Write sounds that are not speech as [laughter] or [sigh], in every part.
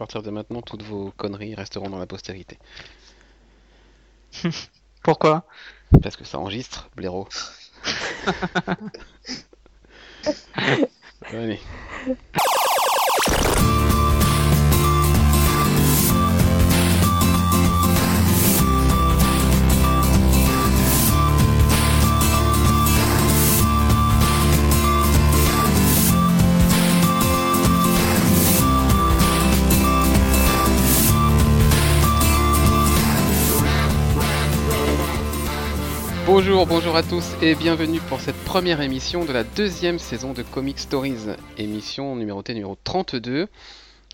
partir de maintenant, toutes vos conneries resteront dans la postérité. [laughs] Pourquoi? Parce que ça enregistre, blaireau. [laughs] Allez. Bonjour, bonjour à tous et bienvenue pour cette première émission de la deuxième saison de Comic Stories, émission numérotée numéro 32.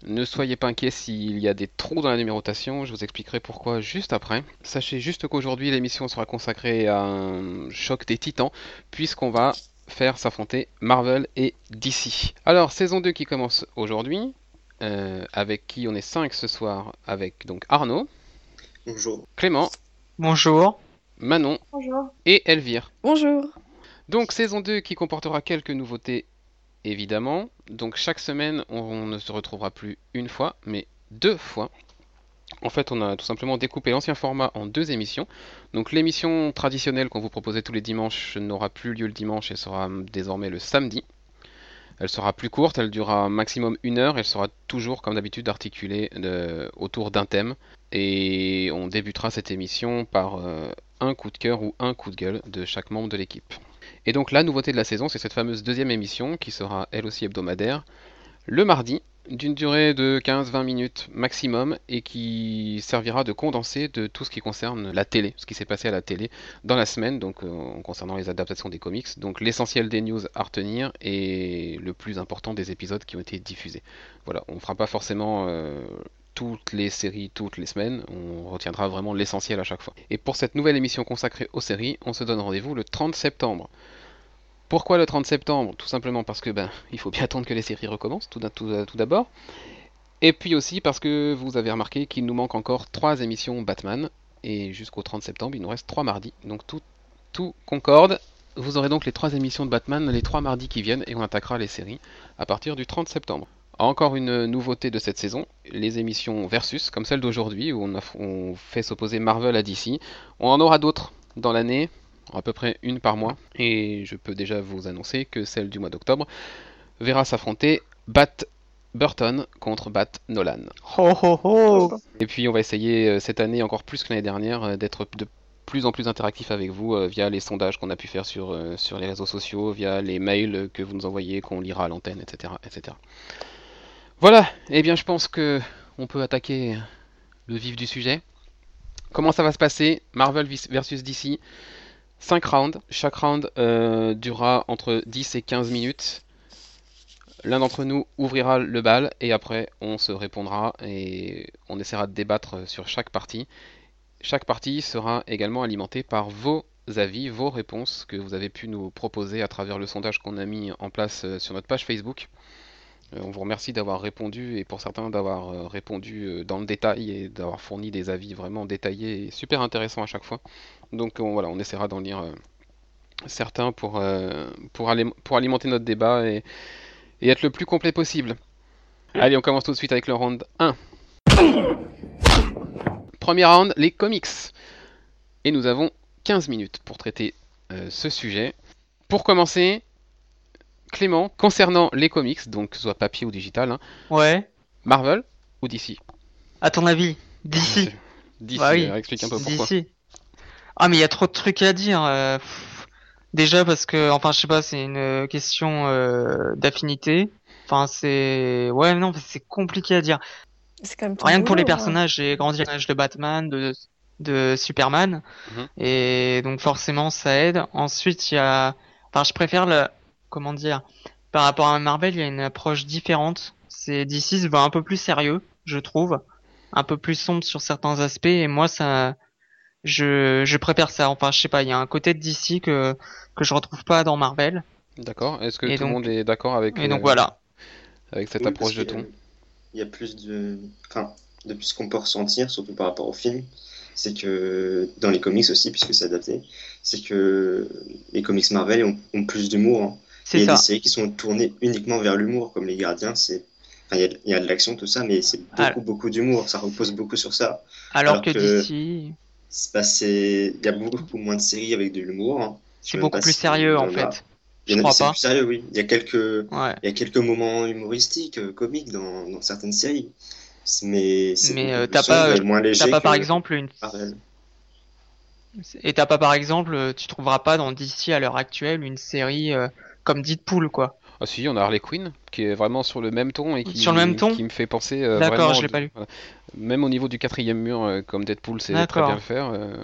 Ne soyez pas inquiets s'il y a des trous dans la numérotation, je vous expliquerai pourquoi juste après. Sachez juste qu'aujourd'hui l'émission sera consacrée à un choc des titans, puisqu'on va faire s'affronter Marvel et DC. Alors, saison 2 qui commence aujourd'hui, euh, avec qui on est 5 ce soir, avec donc Arnaud, Bonjour. Clément, Bonjour. Manon Bonjour. et Elvire. Bonjour. Donc saison 2 qui comportera quelques nouveautés évidemment. Donc chaque semaine on ne se retrouvera plus une fois mais deux fois. En fait on a tout simplement découpé l'ancien format en deux émissions. Donc l'émission traditionnelle qu'on vous proposait tous les dimanches n'aura plus lieu le dimanche et sera désormais le samedi. Elle sera plus courte, elle durera maximum une heure, elle sera toujours comme d'habitude articulée de- autour d'un thème. Et on débutera cette émission par euh, un coup de cœur ou un coup de gueule de chaque membre de l'équipe. Et donc la nouveauté de la saison, c'est cette fameuse deuxième émission qui sera elle aussi hebdomadaire, le mardi, d'une durée de 15-20 minutes maximum et qui servira de condensé de tout ce qui concerne la télé, ce qui s'est passé à la télé dans la semaine, donc euh, concernant les adaptations des comics, donc l'essentiel des news à retenir et le plus important des épisodes qui ont été diffusés. Voilà, on ne fera pas forcément euh, toutes les séries toutes les semaines, on retiendra vraiment l'essentiel à chaque fois. Et pour cette nouvelle émission consacrée aux séries, on se donne rendez-vous le 30 septembre. Pourquoi le 30 septembre? Tout simplement parce que ben il faut bien attendre que les séries recommencent tout, tout d'abord. Et puis aussi parce que vous avez remarqué qu'il nous manque encore 3 émissions Batman. Et jusqu'au 30 septembre, il nous reste 3 mardis. Donc tout, tout concorde. Vous aurez donc les 3 émissions de Batman les 3 mardis qui viennent et on attaquera les séries à partir du 30 septembre. Encore une nouveauté de cette saison, les émissions versus, comme celle d'aujourd'hui, où on, a- on fait s'opposer Marvel à DC. On en aura d'autres dans l'année, à peu près une par mois, et je peux déjà vous annoncer que celle du mois d'octobre verra s'affronter Bat Burton contre Bat Nolan. Et puis on va essayer euh, cette année encore plus que l'année dernière euh, d'être de plus en plus interactif avec vous euh, via les sondages qu'on a pu faire sur, euh, sur les réseaux sociaux, via les mails que vous nous envoyez, qu'on lira à l'antenne, etc., etc. Voilà, et bien je pense que on peut attaquer le vif du sujet. Comment ça va se passer Marvel versus DC 5 rounds. Chaque round euh, durera entre 10 et 15 minutes. L'un d'entre nous ouvrira le bal et après on se répondra et on essaiera de débattre sur chaque partie. Chaque partie sera également alimentée par vos avis, vos réponses que vous avez pu nous proposer à travers le sondage qu'on a mis en place euh, sur notre page Facebook. Euh, On vous remercie d'avoir répondu et pour certains d'avoir euh, répondu euh, dans le détail et d'avoir fourni des avis vraiment détaillés et super intéressants à chaque fois. Donc on, voilà, on essaiera d'en lire certains pour, pour, ali- pour alimenter notre débat et, être le plus complet possible. Allez, on commence tout de suite avec le round 1. Premier round, les comics. Et nous avons 15 minutes pour traiter ce sujet. Pour commencer, Clément, concernant les comics, donc que ce soit papier ou digital, hein, Ouais. Marvel ou DC À ton avis DC. DC, Bah oui, alors explique un peu pourquoi. DC. Ah mais il y a trop de trucs à dire. euh. Déjà parce que, enfin je sais pas, c'est une question euh, d'affinité. Enfin c'est, ouais non, c'est compliqué à dire. C'est quand même ton Rien que pour les hein. personnages, j'ai grandi avec l'âge de Batman, de, de Superman, Mhm. et donc forcément ça aide. Ensuite, il y a, enfin, je préfère le, comment dire, par rapport à Marvel, il y a une approche différente. C'est DC se veut un peu plus sérieux, je trouve, un peu plus sombre sur certains aspects, et moi ça, je, je préfère ça. Enfin, je sais pas, il y a un côté de DC que que je retrouve pas dans Marvel, D'accord. Est-ce que Et tout le monde est d'accord avec, et donc euh, voilà. avec cette Oui, approche de ton Il y a plus de. Enfin, depuis ce qu'on peut ressentir, surtout par rapport au film, c'est que dans les comics aussi, puisque c'est adapté, c'est que les comics Marvel ont, ont plus d'humour. hein. C'est il y a ça. des séries qui sont tournées uniquement vers l'humour, comme Les Gardiens, c'est enfin, il y a- y, a de l'action, tout ça, mais c'est beaucoup, beaucoup d'humour. Ça repose beaucoup sur ça. Alors, Alors que, que- d'ici, il y a beaucoup, beaucoup moins de séries avec de l'humour. hein. C'est beaucoup plus si sérieux en a. fait. En Je a- crois pas. plus sérieux, oui. Il y a quelques, Ouais. il y a quelques moments humoristiques, euh, comiques dans, dans certaines séries. Mais c'est Mais, euh, t'as pas- et moins léger T'as pas par exemple une Marvel. et t'as pas par exemple euh, tu trouveras pas dans DC à l'heure actuelle une série euh, comme Deadpool quoi. Ah si, on a Harley Quinn qui est vraiment sur le même ton et qui, Sur le même ton qui me fait penser euh, D'accord, je l'ai pas lu. voilà. Même au niveau du quatrième mur, euh, comme Deadpool sait très bien le faire, euh,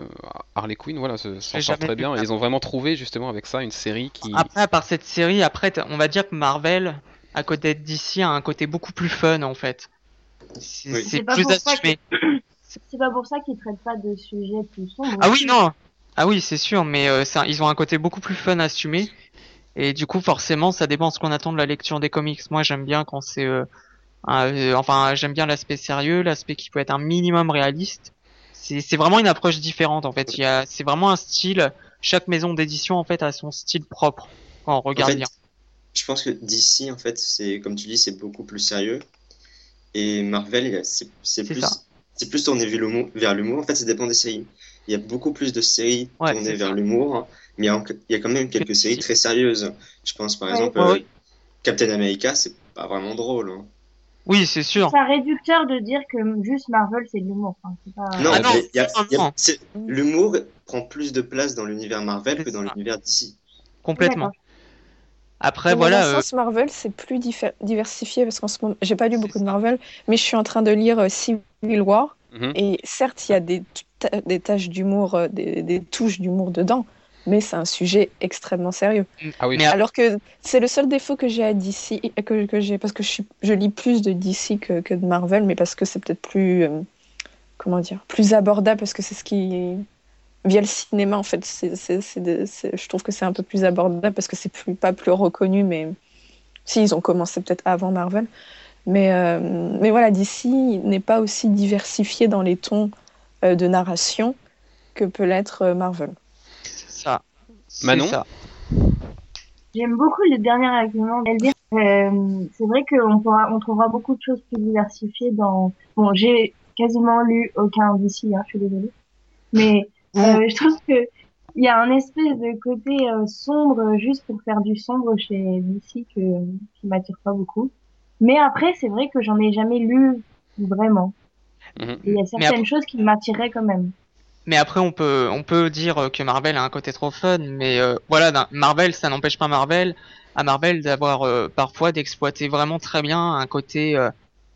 Harley Quinn, voilà, se- s'en sort très bien. ça. Et ils ont vraiment trouvé justement avec ça une série qui. Après à part cette série, après on va dire que Marvel à côté DC a un côté beaucoup plus fun en fait. C'est Oui. c'est C'est plus pour ça assumé. [coughs] C'est pas pour ça qu'ils traitent pas de sujets plus sombres. Ah oui non. Ah oui, c'est sûr, mais euh, c'est un- ils ont un côté beaucoup plus fun à assumer. Et du coup, forcément, ça dépend de ce qu'on attend de la lecture des comics. Moi, j'aime bien quand c'est, euh, euh, enfin, j'aime bien l'aspect sérieux, l'aspect qui peut être un minimum réaliste. C'est, vraiment une approche différente en fait. Il y a, c'est vraiment un style. Chaque maison d'édition en fait a son style propre. Quand on regarde En fait, bien. Je pense que DC, en fait, c'est comme tu dis, c'est beaucoup plus sérieux. Et Marvel, c'est plus, ça. c'est plus tourné vers l'humour. En fait, ça dépend des séries. Il y a beaucoup plus de séries Ouais, tournées vers l'humour. Mais il y, a, en- il y a quand même quelques séries très sérieuses. Je pense par Ouais. exemple, Ouais, euh, ouais. Captain America, c'est pas vraiment drôle. hein. Oui, c'est sûr. C'est réducteur de dire que juste Marvel c'est de l'humour. Enfin, c'est pas... Non, Ah non, non, l'humour prend plus de place dans l'univers Marvel que dans l'univers DC. Complètement. Après, Dans voilà. mon euh, sens, Marvel, c'est plus diversifié parce qu'en ce moment, j'ai pas lu beaucoup de Marvel, mais je suis en train de lire euh, Civil War. Mhm. Et certes, il y a des, des tâches d'humour, des, des touches d'humour dedans, mais c'est un sujet extrêmement sérieux. Ah oui. Mais Alors que c'est le seul défaut que j'ai à DC, que, que j'ai, parce que je, suis, je lis plus de DC que, que de Marvel, mais parce que c'est peut-être plus, euh, comment dire, plus abordable, parce que c'est ce qui, via le cinéma, en fait, c'est, c'est, c'est- je trouve que c'est un peu plus abordable, parce que c'est plus, pas plus reconnu, mais si, ils ont commencé peut-être avant Marvel. Mais, euh, mais voilà, DC n'est pas aussi diversifié dans les tons euh, de narration que peut l'être euh, Marvel. C'est ça. C'est Manon ça. J'aime beaucoup le dernier argument d'Elvire. Euh, c'est vrai qu'on pourra, on trouvera beaucoup de choses plus diversifiées dans. Bon, j'ai quasiment lu aucun d'ici, hein, je suis désolée. Mais euh, je trouve que il y a un espèce de côté euh, sombre juste pour faire du sombre chez DC que qui m'attire pas beaucoup. Mais après, c'est vrai que j'en ai jamais lu vraiment. Mhm. Il y a certaines après- choses qui m'attiraient quand même. Mais après, on peut, on peut dire que Marvel a un côté trop fun, mais euh, voilà, Marvel, ça n'empêche pas Marvel, à Marvel d'avoir euh, parfois d'exploiter vraiment très bien un côté, euh,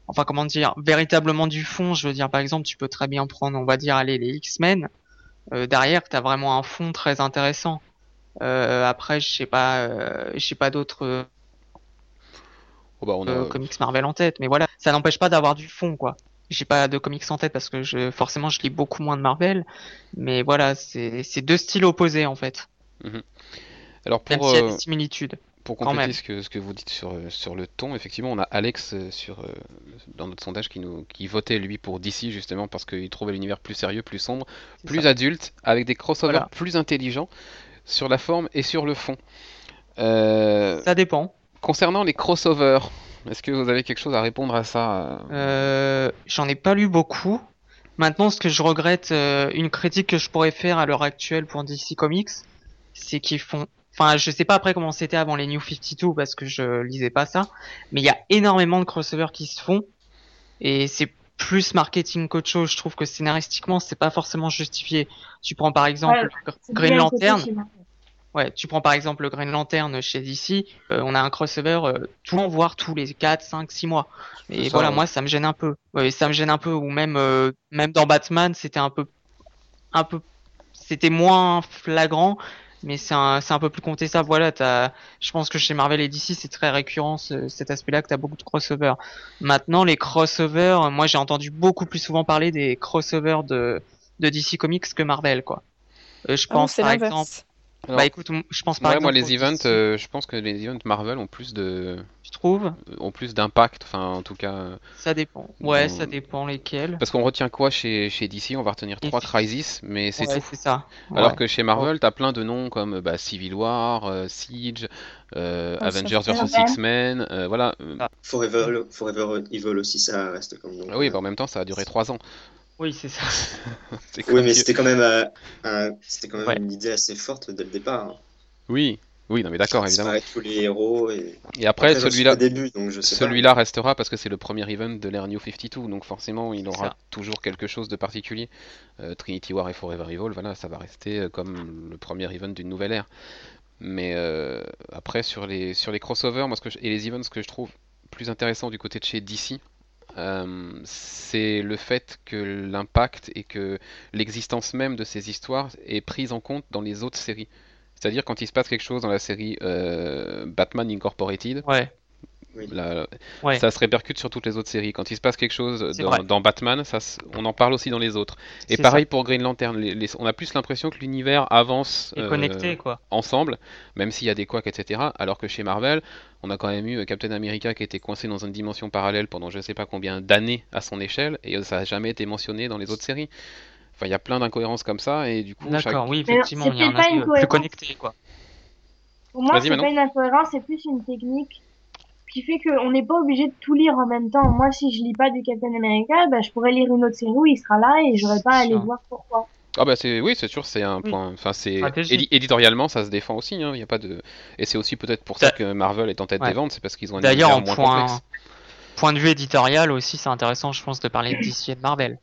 enfin comment dire, véritablement du fond. Je veux dire, par exemple, tu peux très bien prendre, on va dire, allez, les X-Men. Euh, derrière, t'as vraiment un fond très intéressant. Euh, après, je sais pas, euh, je sais pas d'autres euh, Oh, bah, on a- euh, comics Marvel en tête, mais voilà, ça n'empêche pas d'avoir du fond, quoi. J'ai pas de comics en tête parce que je, forcément, je lis beaucoup moins de Marvel, mais voilà, c'est deux styles opposés en fait, Alors même pour, s'il y a euh, des similitudes. pour compléter même. ce que, ce que vous dites sur, euh, sur le ton, effectivement, on a Alex euh, sur, euh, dans notre sondage qui, nous, qui votait lui pour DC justement parce qu'il trouvait l'univers plus sérieux, plus sombre, plus ça. adulte, avec des crossovers Voilà. plus intelligents sur la forme et sur le fond. Euh, Ça dépend. concernant les crossovers, est-ce que vous avez quelque chose à répondre à ça euh Euh, J'en ai pas lu beaucoup. Maintenant, ce que je regrette, euh, une critique que je pourrais faire à l'heure actuelle pour DC Comics, c'est qu'ils font. Enfin, je sais pas après comment c'était avant les New 52 parce que je lisais pas ça, mais il y a énormément de crossovers qui se font et c'est plus marketing qu'autre chose. Je trouve que scénaristiquement, c'est pas forcément justifié. Tu prends par exemple Ouais, Green Lantern. Ouais, tu prends par exemple le Green Lantern chez DC, euh, on a un crossover euh, tout le voire tous les 4, 5, 6 mois. Et ça, voilà, ouais. moi ça me gêne un peu. Ouais, ça me gêne un peu ou même euh, même dans Batman, c'était un peu un peu c'était moins flagrant, mais c'est un c'est un peu plus contestable. Voilà, t'as je pense que chez Marvel et DC, c'est très récurrent ce- cet aspect-là que tu as beaucoup de crossovers. Maintenant, les crossovers, moi j'ai entendu beaucoup plus souvent parler des crossovers de de DC Comics que Marvel quoi. Euh, je Ah pense c'est par exemple. Alors, Bah écoute, je pense par ouais, moi, les events, euh, je pense que les events Marvel ont plus de, tu trouves? ont plus d'impact. Enfin, en tout cas, euh, Ça dépend. Ouais, ça dépend lesquels. parce qu'on retient quoi chez, chez DC On va retenir trois. Crisis, mais c'est Ouais, tout. c'est ça. Alors que chez Marvel, t'as plein de noms comme bah, Civil War, euh, Siege, euh, Ah, Avengers vs. X-Men, euh, voilà. euh, Ah. Forever, Forever Evil aussi, ça reste comme nom. ah oui, bah, en même temps, ça a duré trois ans. Oui, c'est ça. [laughs] Oui, mais c'était quand même, euh, un- c'était quand même Ouais. une idée assez forte dès le départ. hein. Oui, oui, non mais d'accord, évidemment. Tous les héros et Et après, celui-là, au début, donc je sais pas. celui-là restera parce que c'est le premier event de l'ère New 52, donc forcément, il aura ça. toujours quelque chose de particulier. Euh, Trinity War et Forever Evil, voilà, ça va rester euh, comme le premier event d'une nouvelle ère. Mais euh, après, sur les, sur les crossovers, moi, ce que je- et les events, ce que je trouve plus intéressant du côté de chez DC, euh, c'est le fait que l'impact et que l'existence même de ces histoires est prise en compte dans les autres séries. C'est-à-dire quand il se passe quelque chose dans la série euh, Batman Incorporated, Ouais. La- Ouais. ça se répercute sur toutes les autres séries. Quand il se passe quelque chose dans, Batman, ça, se- on en parle aussi dans les autres. Et pareil pour Green Lantern, les- les- on a plus l'impression que l'univers avance. Et euh, connecté, quoi. ensemble, même s'il y a des couacs, etc. Alors que chez Marvel, on a quand même eu euh, Captain America qui était coincé dans une dimension parallèle pendant je sais pas combien d'années à son échelle, et ça n'a jamais été mentionné dans les autres séries. Enfin, il y a plein d'incohérences comme ça, et du coup, chaque- D'accord, oui, Mais effectivement, il y a une euh, plus cohérence. connectés, quoi. Pour moi, c'est pas une incohérence, c'est plus une technique qui fait qu'on n'est pas obligé de tout lire en même temps. Moi, si je lis pas du Captain America, bah, je pourrais lire une autre série où il sera là et j'aurais pas à aller voir pourquoi. Ah bah c'est oui c'est sûr c'est un Oui. point enfin c'est édi- éditorialement ça se défend aussi hein, il y a pas de et c'est aussi peut-être pour ça que Marvel est en tête Ouais. des ventes c'est parce qu'ils ont un D'ailleurs, en moins point, complexe. point de vue éditorial aussi, c'est intéressant, je pense, de parler DC et de Marvel.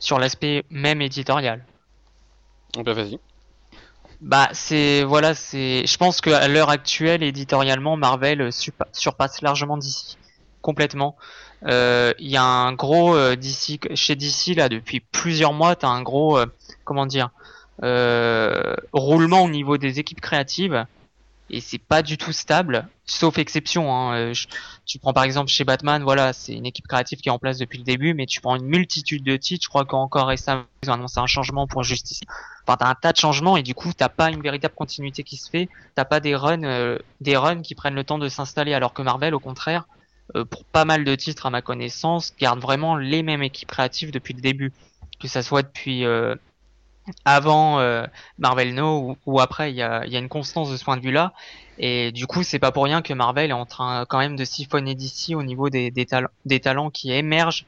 Sur l'aspect même éditorial. Ah bah vas-y Bah, c'est, voilà, c'est, je pense qu'à l'heure actuelle, éditorialement, Marvel euh, surpasse largement DC. Complètement. Euh, Il y a un gros euh, DC, chez DC, là, depuis plusieurs mois, t'as un gros, euh, comment dire, euh, roulement au niveau des équipes créatives. Et c'est pas du tout stable, sauf exception. Hein. Tu prends par exemple chez Batman, voilà, c'est une équipe créative qui est en place depuis le début, mais tu prends une multitude de titres. Je crois qu'encore récemment, ils ont annoncé un changement pour Justice. T'as un tas de changements et du coup, t'as pas une véritable continuité qui se fait. T'as pas des runs, euh, des runs qui prennent le temps de s'installer, alors que Marvel, au contraire, euh, pour pas mal de titres à ma connaissance, garde vraiment les mêmes équipes créatives depuis le début, que ça soit depuis euh, avant Marvel No ou, après. Il y a, une constance de ce point de vue-là. Et du coup, c'est pas pour rien que Marvel est en train quand même de siphonner d'ici au niveau des, des talents qui émergent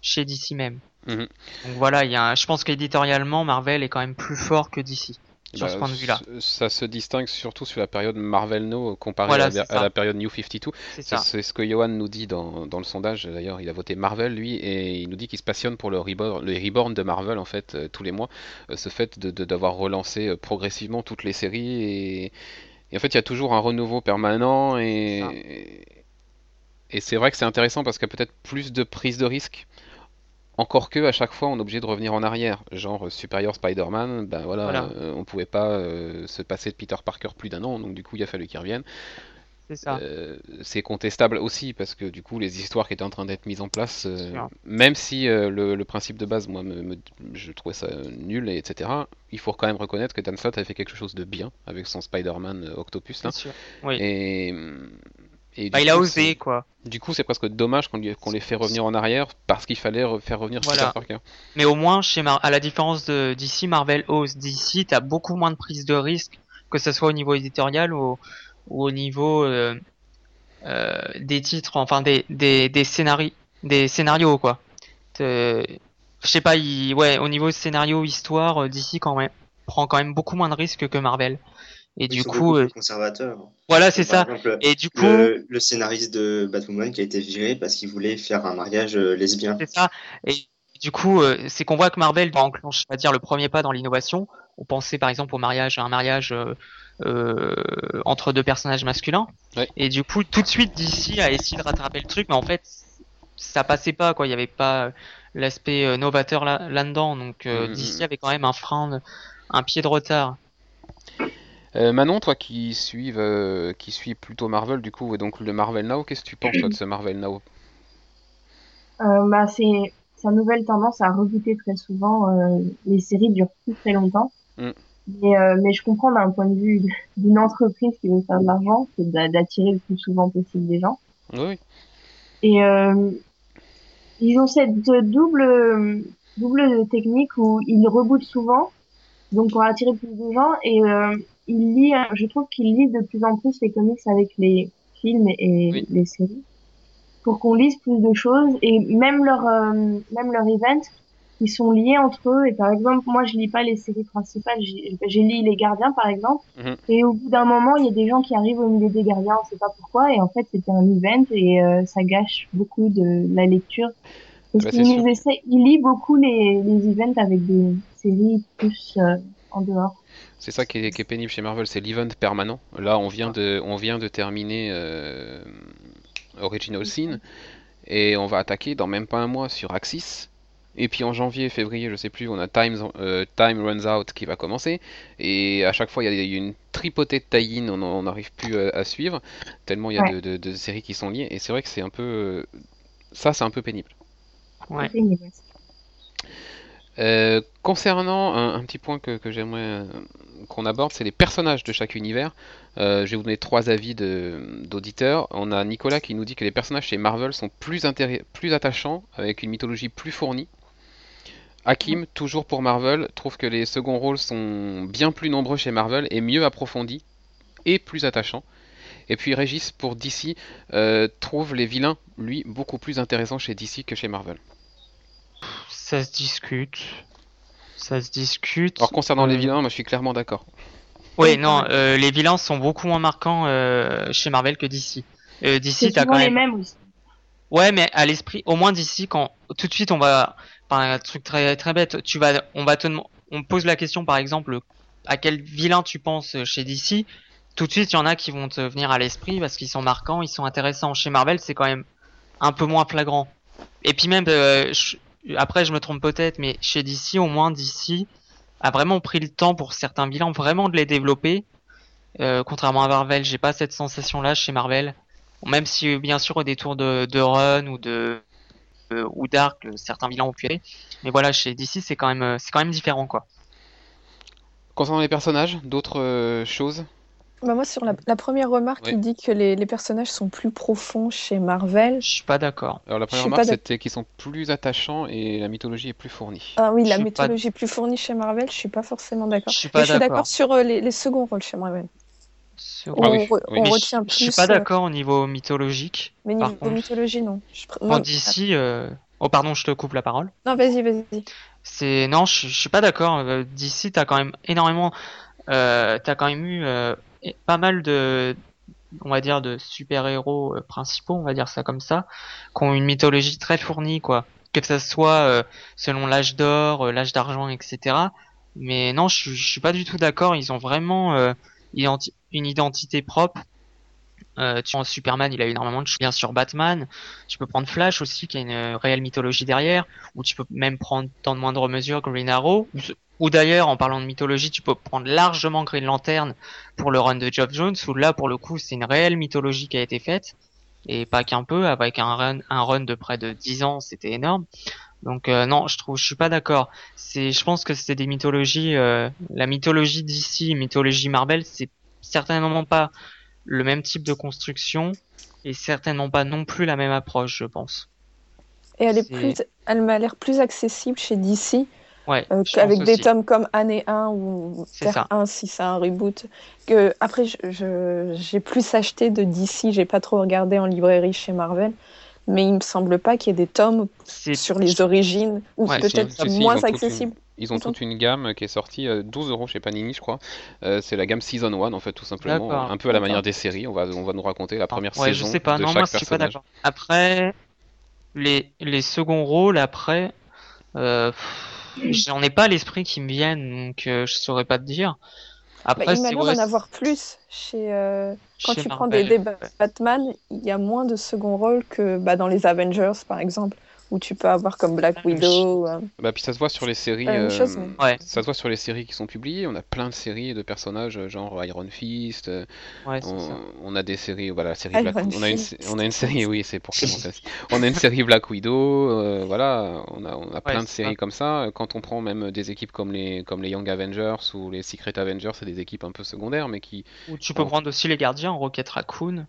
chez DC même. Mhm. Donc voilà, il y a un- je pense qu'éditorialement, Marvel est quand même plus fort que DC sur Bah, ce point de vue-là. ça se distingue surtout sur la période Marvel No comparée Voilà, à, la, à période New 52 C'est ce que Johan nous dit dans, dans le sondage. D'ailleurs il a voté Marvel lui et il nous dit qu'il se passionne pour le reborn, le reborn de Marvel en fait euh, tous les mois. Euh, ce fait de de- d'avoir relancé euh, progressivement toutes les séries et, et en fait il y a toujours un renouveau permanent et, et c'est vrai que c'est intéressant parce qu'il y a peut-être plus de prise de risque encore que à chaque fois on est obligé de revenir en arrière genre euh, Superior Spider-Man ben voilà, Voilà. euh, on pouvait pas euh, se passer de Peter Parker plus d'un an donc du coup il a fallu qu'il revienne C'est ça. euh, c'est contestable aussi parce que du coup les histoires qui étaient en train d'être mises en place, même si le, le principe de base, moi, me, me- je trouvais ça nul et etc. Il faut quand même reconnaître que Dan Slott avait fait quelque chose de bien avec son Spider-Man Octopus là. C'est sûr. Oui. Et, et Bah, il a osé, quoi. Du coup, c'est presque dommage qu'on les fait revenir en arrière parce qu'il fallait re- faire revenir Voilà. Peter Parker. Mais au moins, chez Mar à la différence de d'ici, Marvel ose. D'ici, t'as beaucoup moins de prise de risque, que ce soit au niveau éditorial ou, ou au niveau euh, euh, des titres, enfin des, des, des scénarios, des scénarios quoi. Je sais pas, il, ouais, au niveau scénario, histoire, euh, d'ici quand même prend quand même beaucoup moins de risques que Marvel. Et du coup, euh, plus conservateurs. voilà, c'est ça. exemple, Et du coup, le, le scénariste de Batwoman qui a été viré parce qu'il voulait faire un mariage euh, lesbien. C'est ça. Et du coup, euh, c'est qu'on voit que Marvel doit enclencher, on va dire, le premier pas dans l'innovation. On pensait par exemple au mariage, à un mariage euh, euh, entre deux personnages masculins. Ouais. Et du coup, tout de suite, DC a essayé de rattraper le truc, mais en fait, ça passait pas, quoi. Il y avait pas l'aspect euh, novateur là- là-dedans. Donc, euh, Mhm. DC avait quand même un frein, un pied de retard. Euh, Manon, toi qui suis, qui suis plutôt Marvel du coup, et donc le Marvel Now, qu'est-ce que tu penses toi de ce Marvel Now? Euh, bah, c'est sa nouvelle tendance à rebooter très souvent. euh, les séries durent plus très longtemps. Mm. Mais, euh, mais je comprends d'un point de vue [laughs] d'une entreprise qui veut faire de l'argent, c'est d'a- d'attirer le plus souvent possible des gens. Oui. Et euh, ils ont cette double double technique où ils rebootent souvent, donc pour attirer plus de gens. Et euh, ils lisent, je trouve qu'ils lisent de plus en plus les comics avec les films et Oui. les séries, pour qu'on lise plus de choses. Et même leur euh, même leur event, ils sont liés entre eux. Et par exemple, moi je lis pas les séries principales, j'ai j'ai lu les Gardiens par exemple. Mhm. Et au bout d'un moment, il y a des gens qui arrivent au milieu des Gardiens, on sait pas pourquoi. Et en fait, c'était un event et euh, ça gâche beaucoup de la lecture. Parce Bah, qu'ils essaient, ils lisent beaucoup les, les events avec des séries plus euh, en dehors. C'est ça qui est, qui est pénible chez Marvel, c'est l'event permanent. Là, on vient de, on vient de terminer euh, Original Sin et on va attaquer dans même pas un mois sur Axis. Et puis en janvier, février, je sais plus, on a Time, euh, Time Runs Out qui va commencer. Et à chaque fois, il y a une tripotée de tie-in, on n'arrive plus à, à suivre, tellement il y a Ouais. de, de- de séries qui sont liées. Et c'est vrai que c'est un peu. Ça, c'est un peu pénible. Ouais. Euh, concernant un, petit point que, j'aimerais euh, qu'on aborde, c'est les personnages de chaque univers. Euh, je vais vous donner trois avis d'auditeurs. On a Nicolas qui nous dit que les personnages chez Marvel sont plus, plus attachants, avec une mythologie plus fournie. Hakim, toujours pour Marvel, trouve que les seconds rôles sont bien plus nombreux chez Marvel et mieux approfondis et plus attachants. Et puis Régis, pour DC, trouve les vilains, lui, beaucoup plus intéressants chez DC que chez Marvel. Ça se discute. Ça se discute. Alors concernant les Euh, vilains, moi je suis clairement d'accord. Oui, non, euh, les vilains sont beaucoup moins marquants euh, chez Marvel que DC. Euh, DC, C'est t'as quand les même. mêmes aussi. Ouais, mais à l'esprit, au moins d'ici, quand tout de suite on va, enfin, un truc très très bête, tu vas, on va te, on pose la question par exemple, à quel vilain tu penses chez DC, tout de suite il y en a qui vont te venir à l'esprit parce qu'ils sont marquants, ils sont intéressants. Chez Marvel, c'est quand même un peu moins flagrant. Et puis même, euh, je- après je me trompe peut-être, mais chez DC, au moins DC a vraiment pris le temps pour certains vilains vraiment de les développer. Euh, contrairement à Marvel, j'ai pas cette sensation-là chez Marvel. Même si bien sûr au détour de, de Run ou de euh, ou Dark, euh, certains vilains ont pu aller. Mais voilà, chez DC c'est quand même c'est quand même différent quoi. Concernant les personnages, d'autres choses Bah, moi, sur la, la première remarque, il dit que les, les personnages sont plus profonds chez Marvel. Je suis pas d'accord. Alors la première remarque c'était qu'ils sont plus attachants et la mythologie est plus fournie. Ah oui, la suis pas- mythologie plus fournie chez Marvel, je suis pas forcément d'accord. Je suis pas d'accord. sur euh, les, les seconds rôles chez Marvel. Sur- Où Ah on, oui, on retient plus. je suis pas euh, d'accord au niveau mythologique. mais niveau contre. mythologie, non. Je moi- DC, euh... oh pardon, je te coupe la parole. Non, vas-y, vas-y. C'est non, je, je suis pas d'accord. D'ici, t'as quand même énormément, euh, t'as quand même eu euh, pas mal de, on va dire, de super-héros euh, principaux, on va dire ça comme ça, qui ont une mythologie très fournie, quoi. Que ça soit euh, selon l'âge d'or, euh, l'âge d'argent, etc. Mais non, je, je suis pas du tout d'accord. Ils ont vraiment une identité propre. Euh, tu vois, Superman, il a énormément de choses. Bien sûr, Batman. Tu peux prendre Flash aussi, qui a une euh, réelle mythologie derrière ou tu peux même prendre dans de moindre mesure Green Arrow, ou, ou d'ailleurs, en parlant de mythologie, tu peux prendre largement Green Lantern pour le run de Geoff Jones, où là, pour le coup, c'est une réelle mythologie qui a été faite, et pas qu'un peu, avec un run, un run de près de 10 ans, c'était énorme. Donc euh, non, je trouve, je suis pas d'accord. C'est, je pense que c'est des mythologies, euh, la mythologie d'ici, mythologie Marvel, c'est certainement pas le même type de construction, et certainement pas non plus la même approche, je pense. Et elle est plus, elle m'a l'air plus accessible chez DC, Ouais, euh, pense des aussi. tomes comme Année 1 ou Terre ça. 1 si c'est un reboot. Que après, j'ai plus acheté de DC, j'ai pas trop regardé en librairie chez Marvel, mais il me semble pas qu'il y ait des tomes sur les origines ou Ouais, peut-être si, si, si, moins accessibles. Ils ont toute une gamme qui est sortie euh, 12 euros chez Panini, je crois. Euh, c'est la gamme Season 1, en fait, tout simplement. Un peu à la manière des séries. On va, on va nous raconter la première ouais, saison je sais pas. de Non, chaque moi, je suis pas personnage. d'accord. Après, les, les seconds rôles, après, euh, pff, j'en ai pas l'esprit qui me viennent, donc euh, je saurais pas te dire. Bah, il m'a l'air d'en avoir plus chez. euh, Quand chez tu prends des, des Batman, il y a moins de second rôle que bah, dans les Avengers, par exemple, où tu peux avoir comme Black Widow. euh, Bah puis ça se voit sur les séries. Euh, chose, mais- Ouais. Ça se voit sur les séries qui sont publiées. On a plein de séries de personnages euh, genre Iron Fist. euh, Ouais, on, ça. on a des séries. Voilà, la série Iron Black. On a une, Fist. on a une série. Oui, c'est pour. [laughs] On a une série Black Widow. euh, voilà, on a, on a plein de ça. séries comme ça. Quand on prend même des équipes comme les comme les Young Avengers ou les Secret Avengers, c'est des équipes un peu secondaires, mais qui, Ou tu peux prendre aussi les gardiens, Rocket Raccoon.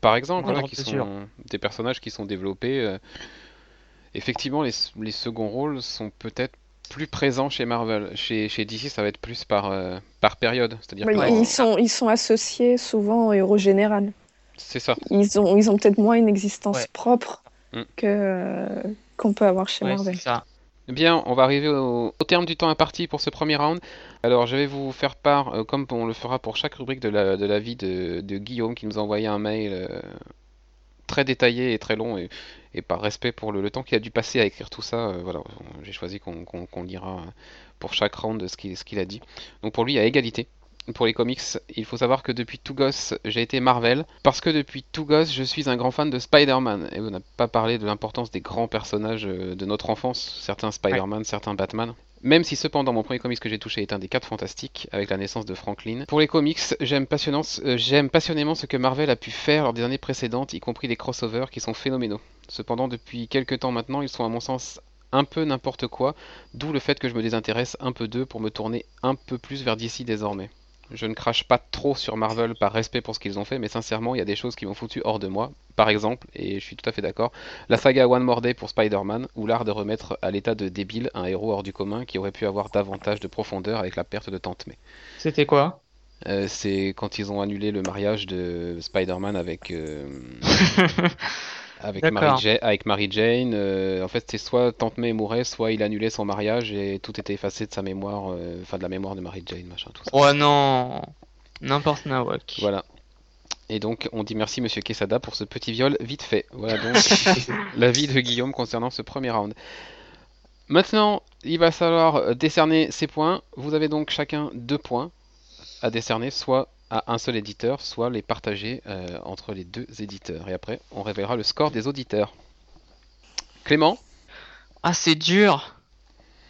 par exemple, voilà, qui sont des personnages qui sont développés. Effectivement, les, les seconds rôles sont peut-être plus présents chez Marvel. Chez, chez DC, ça va être plus par, euh, par période. C'est-à-dire que Ils, sont, ils sont associés souvent au héros général. c'est ça. Ils ont, ils ont peut-être moins une existence Ouais. propre Mm. que euh, qu'on peut avoir chez Ouais, Marvel. c'est ça. Eh Bien, on va arriver au, au terme du temps imparti pour ce premier round. Alors, je vais vous faire part, euh, comme on le fera pour chaque rubrique de la, de la vie de, de Guillaume, qui nous a envoyé un mail euh, très détaillé et très long, et, et par respect pour le, le temps qu'il a dû passer à écrire tout ça, euh, voilà, j'ai choisi qu'on lira pour chaque round ce qu'il a dit. Donc pour lui, il y a égalité. Pour les comics, il faut savoir que depuis tout gosse, j'ai été Marvel, parce que depuis tout gosse, je suis un grand fan de Spider-Man. Et on n'a pas parlé de l'importance des grands personnages euh, de notre enfance, certains Spider-Man, certains Batman. Même si cependant mon premier comics que j'ai touché est un des 4 fantastiques, avec la naissance de Franklin. Pour les comics, j'aime euh, passionnément ce que Marvel a pu faire lors des années précédentes, y compris les crossovers qui sont phénoménaux. Cependant, depuis quelques temps maintenant, ils sont à mon sens un peu n'importe quoi, d'où le fait que je me désintéresse un peu d'eux pour me tourner un peu plus vers d'ici désormais. Je ne crache pas trop sur Marvel par respect pour ce qu'ils ont fait, mais sincèrement, il y a des choses qui m'ont foutu hors de moi. Par exemple, et je suis tout à fait d'accord, la saga One More Day pour Spider-Man, ou l'art de remettre à l'état de débile un héros hors du commun qui aurait pu avoir davantage de profondeur avec la perte de Tante May. C'était quoi? Euh, c'est quand ils ont annulé le mariage de Spider-Man avec, euh, [laughs] avec, D'accord. Mary Ja- avec Mary Jane. euh, en fait, c'est soit Tante May mourait, soit il annulait son mariage et tout était effacé de sa mémoire, euh, enfin de la mémoire de Mary Jane, machin, tout ça. Oh non N'importe Nawak. Voilà. Et donc, on dit merci Monsieur Quesada pour ce petit viol vite fait. Voilà donc [laughs] l'avis de Guillaume concernant ce premier round. Maintenant, il va falloir décerner ses points. Vous avez donc chacun deux points à décerner, soit à un seul éditeur, soit les partager euh, entre les deux éditeurs. Et après, on révélera le score des auditeurs. Clément? Ah, c'est dur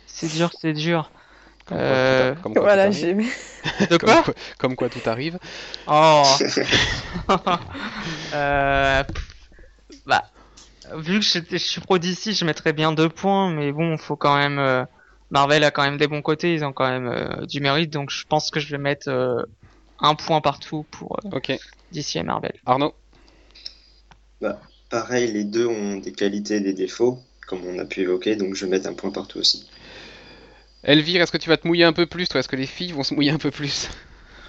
C'est dur, c'est dur. comme quoi, Euh, comme quoi Voilà, j'ai De Comme quoi comme quoi tout arrive. Oh [laughs] euh... Bah, vu que je suis pro d'ici, je mettrais bien deux points, mais bon, faut quand même. euh, Marvel a quand même des bons côtés, ils ont quand même euh, du mérite, donc je pense que je vais mettre euh, un point partout pour euh, Ok. DC et Marvel. Arnaud Pareil, les deux ont des qualités et des défauts, comme on a pu évoquer, donc je vais mettre un point partout aussi. Elvire, est-ce que tu vas te mouiller un peu plus Toi, est-ce que les filles vont se mouiller un peu plus?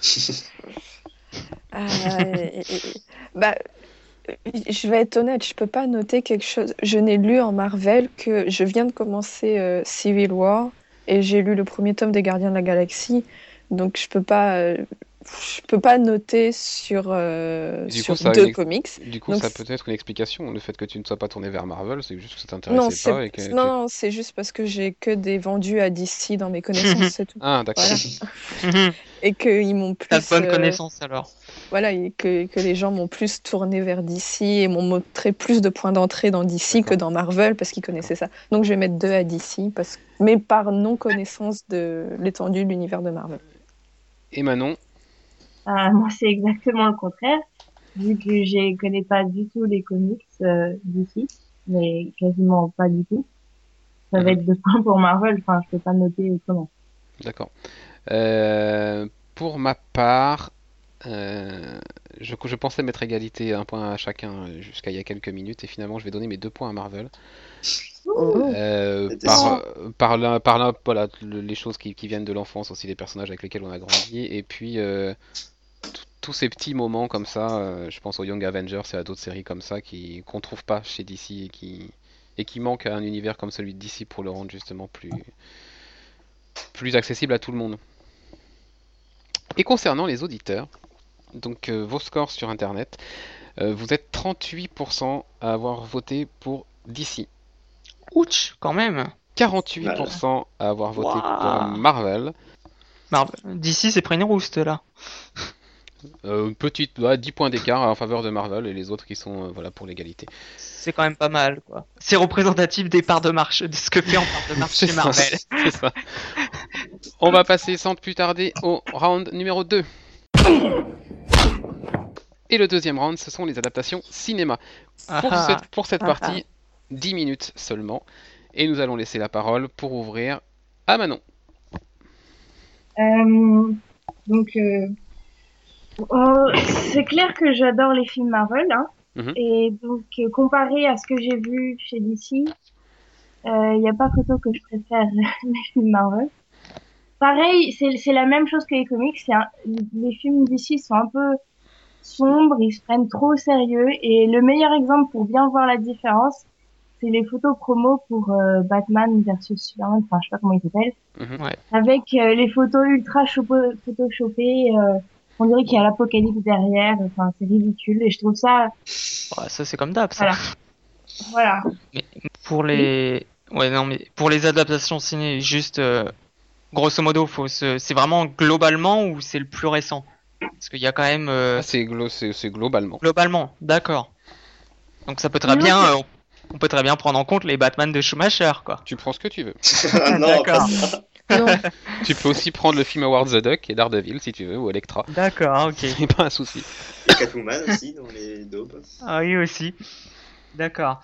[laughs] Euh, bah, je vais être honnête, je peux pas noter quelque chose. Je n'ai lu en Marvel que je viens de commencer euh, Civil War et j'ai lu le premier tome des Gardiens de la Galaxie, donc je peux pas, euh, je peux pas noter sur euh, coup, sur deux ex- comics. Du coup, Donc, ça peut être une explication. Le fait que tu ne sois pas tourné vers Marvel, c'est juste que ça Non, t'intéressait pas. Et que non, non, c'est juste parce que j'ai que des vendus à DC dans mes connaissances, c'est tout. [laughs] Ah, d'accord. Voilà. [laughs] Et qu'ils m'ont plus. T'as de bonnes euh, connaissances alors. Voilà, et que, que les gens m'ont plus tourné vers DC et m'ont montré plus de points d'entrée dans DC que dans Marvel parce qu'ils connaissaient ça. Donc je vais mettre deux à DC, parce... mais par non-connaissance de l'étendue de l'univers de Marvel. Et Manon, [laughs] moi, c'est exactement le contraire. Vu que je connais pas du tout les comics euh, d'ici, mais quasiment pas du tout. Ça va Mhm. être deux points pour Marvel. Enfin, je peux pas noter autrement. d'accord. Euh, pour ma part, euh, je, je pensais mettre égalité, un point à chacun euh, jusqu'à il y a quelques minutes, et finalement, je vais donner mes deux points à Marvel. Euh, C'était par, ça. euh, par là, par là, voilà, le- les choses qui, qui viennent de l'enfance aussi, les personnages avec lesquels on a grandi, et puis euh, tous ces petits moments comme ça, euh, je pense aux Young Avengers et à d'autres séries comme ça qui qu'on trouve pas chez DC et qui et qui manquent à un univers comme celui de DC pour le rendre justement plus plus accessible à tout le monde. Et concernant les auditeurs, donc euh, vos scores sur internet, euh, vous êtes 38% à avoir voté pour DC. Ouch, quand même. 48% à avoir voté pour. Marvel. DC, c'est pris une rouste là. Euh, une petite, ouais, 10 points d'écart en faveur de Marvel et les autres qui sont euh, voilà pour l'égalité. C'est quand même pas mal, quoi. C'est représentatif des parts de marché, de ce que fait en part de marché [laughs] ça, Marvel. c'est ça. On va passer sans plus tarder au round numéro 2. Et le deuxième round, ce sont les adaptations cinéma. Pour Ah, cette, pour cette Ah, partie, 10 minutes seulement. Et nous allons laisser la parole pour ouvrir à Manon. Euh, donc, euh, euh, c'est clair que j'adore les films Marvel. Hein, Mhm. Et donc, euh, comparé à ce que j'ai vu chez DC, il n'y a pas photo que je préfère [laughs] les films Marvel. Pareil, c'est c'est la même chose que les comics. c'est un- les films DC sont un peu sombres, ils se prennent trop au sérieux. Et le meilleur exemple pour bien voir la différence, c'est les photos promo pour euh, Batman versus Superman. Enfin, je sais pas comment ils s'appellent Mhm. avec euh, les photos ultra photoshopées. Euh, on dirait qu'il y a l'apocalypse derrière. Enfin, c'est ridicule. Et je trouve ça, ouais, ça c'est comme d'hab, ça. Voilà. voilà. Pour les, ouais, non, mais pour les adaptations ciné, juste, euh, grosso modo, faut se, c'est vraiment globalement ou c'est le plus récent? Parce qu'il y a quand même, euh, Ah, c'est glo- c'est- c'est globalement. globalement, d'accord. Donc ça peut très bien, euh, on peut très bien prendre en compte les Batman de Schumacher, quoi. Tu prends ce que tu veux. [laughs] Ah non, D'accord. Ça. [laughs] Tu peux aussi prendre le film Howard the Duck et Daredevil si tu veux, ou Electra. D'accord, ok. [laughs] C'est pas un souci. A Catwoman aussi dans les daubes. Ah oui, aussi. D'accord.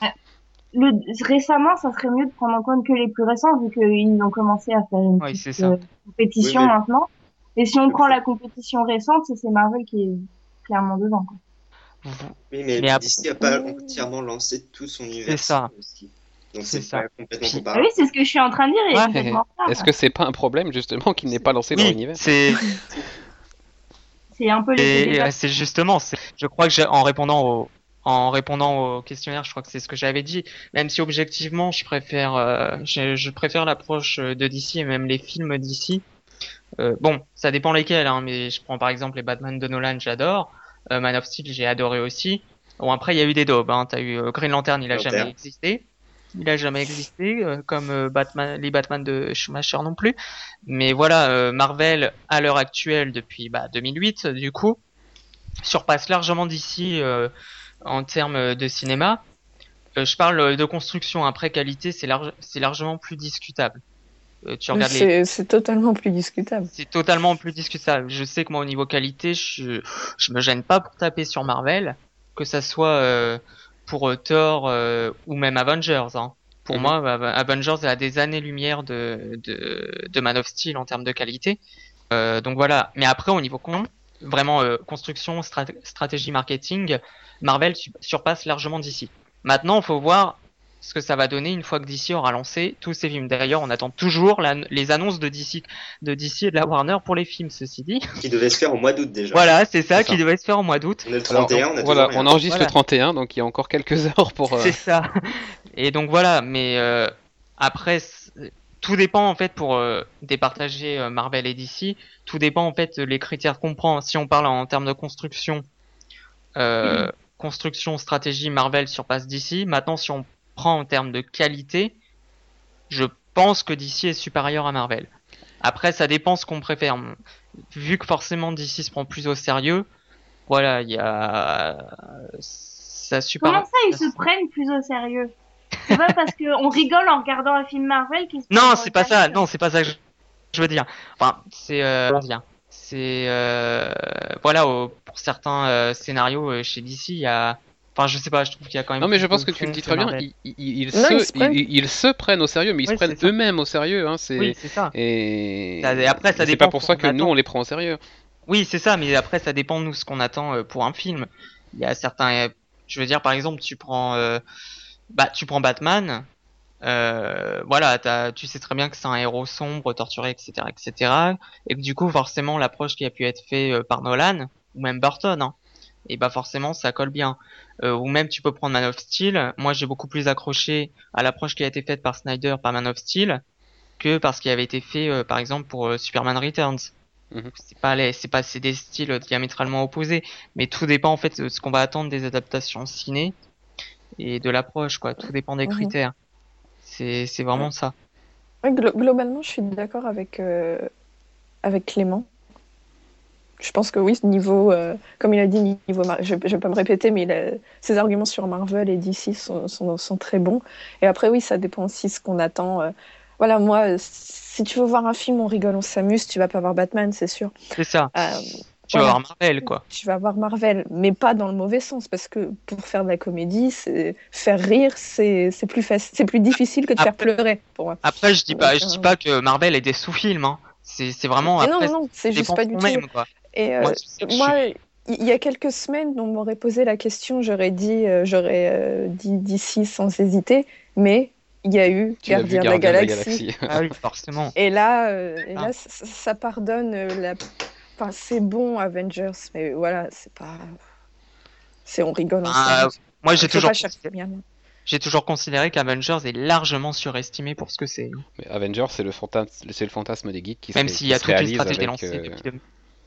Le, récemment, ça serait mieux de prendre en compte que les plus récents, vu qu'ils ont commencé à faire une Oui, petite, c'est ça. euh, compétition Oui, mais- maintenant. Et si on prend la compétition récente, c'est c'est Marvel qui est clairement devant. Quoi. Oui, mais, Mais DC n'a pas entièrement lancé tout son univers. ça. aussi. Donc C'est pas complètement Ah oui, c'est ce que je suis en train de dire. Ouais. Est-ce que c'est pas un problème justement qu'ils n'aient pas lancé leur Oui, univers c'est, [laughs] C'est un peu c'est justement, je crois que en répondant au, en répondant au questionnaire, je crois que c'est ce que j'avais dit. Même si objectivement, je préfère, euh, je, je préfère l'approche de DC et même les films DC. Euh, bon, ça dépend lesquels, hein, mais je prends par exemple les Batman de Nolan, j'adore. Euh, Man of Steel, j'ai adoré aussi. Bon, après, il y a eu des daubes, hein. T'as eu euh, Green Lantern, il a Lantern. jamais existé. Il a jamais existé, euh, comme euh, Batman, les Batman de Schumacher non plus. Mais voilà, euh, Marvel, à l'heure actuelle, depuis bah, 2008, du coup, surpasse largement DC euh, en termes de cinéma. Euh, je parle de construction, après qualité, c'est large, c'est largement plus discutable. Euh, tu regardes les, c'est c'est totalement plus discutable. c'est totalement plus discutable. Je sais que moi, au niveau qualité, je, je me gêne pas pour taper sur Marvel, que ça soit euh, pour euh, Thor euh, ou même Avengers. Hein. Pour Mhm. moi, Av- Avengers à des années-lumière de, de, de Man of Steel en termes de qualité. Euh, donc voilà. Mais après, au niveau con, vraiment construction, strat- stratégie marketing, Marvel su- surpasse largement DC. Maintenant, il faut voir ce que ça va donner une fois que DC aura lancé tous ses films. D'ailleurs, on attend toujours la- les annonces de DC, de DC et de la Warner pour les films, ceci dit. Qui devait se faire au mois d'août déjà. Voilà, c'est ça qui ça. devait se faire au mois d'août. On est le Alors, 31, on a voilà, on enregistre Voilà. le 31, donc il y a encore quelques heures pour. euh, C'est ça. Et donc voilà, mais euh, après, tout dépend en fait pour euh, départager euh, Marvel et DC. Tout dépend en fait les critères qu'on prend. Si on parle en termes de construction, euh, construction, stratégie, Marvel surpasse DC. Maintenant, si on prend en termes de qualité, je pense que DC est supérieur à Marvel. Après, ça dépend ce qu'on préfère. Vu que forcément DC se prend plus au sérieux, voilà, il y a ça super. Comment ça, ils se prennent plus au sérieux? C'est pas parce qu'on rigole en regardant un film Marvel qu'ils se Non, c'est pas ça. Non, c'est pas ça que je, je veux dire. Enfin, c'est euh, C'est euh, voilà, pour certains euh, scénarios euh, chez DC, il y a. Enfin, je sais pas. Je trouve qu'il y a quand même. Non mais je pense que tu le dis très bien. Ils, ils- ils Non, se, ils se prennent. ils- ils se prennent au sérieux, mais ils Oui, se prennent eux-mêmes au sérieux. Hein, c'est Oui, c'est ça. et... Ça- et après, ça et c'est dépend pas pour ça que nous attend. on les prend au sérieux. Oui, c'est ça. Mais après, ça dépend de nous ce qu'on attend euh, pour un film. Il y a certains. Je veux dire, par exemple, tu prends, euh, bah, tu prends Batman. Euh, voilà, tu sais très bien que c'est un héros sombre, torturé, etc., etc. Et que du coup, forcément, l'approche qui a pu être faite par Nolan ou même Burton, hein, et bah forcément, ça colle bien. Euh, ou même, tu peux prendre Man of Steel. Moi, j'ai beaucoup plus accroché à l'approche qui a été faite par Snyder par Man of Steel que par ce qui avait été fait, euh, par exemple, pour euh, Superman Returns. Mhm. C'est pas les, c'est pas c'est des styles diamétralement opposés, mais tout dépend en fait de ce qu'on va attendre des adaptations ciné et de l'approche, quoi. Tout dépend des Mhm. critères. C'est, c'est vraiment ça. Ouais, glo- globalement, je suis d'accord avec, euh, avec Clément. Je pense que oui, niveau, euh, comme il a dit, niveau, je, ne vais pas me répéter, mais ses arguments sur Marvel et DC sont, sont, sont, très bons. Et après, oui, ça dépend aussi de ce qu'on attend. Euh. Voilà, moi, si tu veux voir un film, on rigole, on s'amuse, tu vas pas voir Batman, c'est sûr. C'est ça. Euh, tu vas voir Marvel, quoi. Tu vas voir Marvel, mais pas dans le mauvais sens, parce que pour faire de la comédie, faire rire, c'est plus, c'est plus difficile que de faire pleurer. Pour moi. Après, je dis pas, je dis pas que Marvel est des sous-films. Hein. C'est vraiment. non, non, c'est juste pas du tout. Même. Et euh, moi, il y a quelques semaines, on m'aurait posé la question, j'aurais dit, euh, j'aurais euh, dit d'ici sans hésiter, mais il y a eu Gardien, de la Galaxie. ah oui, forcément. Et là, et là, ah. ça, pardonne la. Enfin, c'est bon Avengers, mais voilà, c'est pas. C'est on rigole ah, Moi, j'ai toujours. J'ai toujours considéré qu'Avengers est largement surestimé pour ce que c'est. Avengers, c'est le, fantasme, le fantasme des geeks qui Même s'il y a toute une stratégie lancée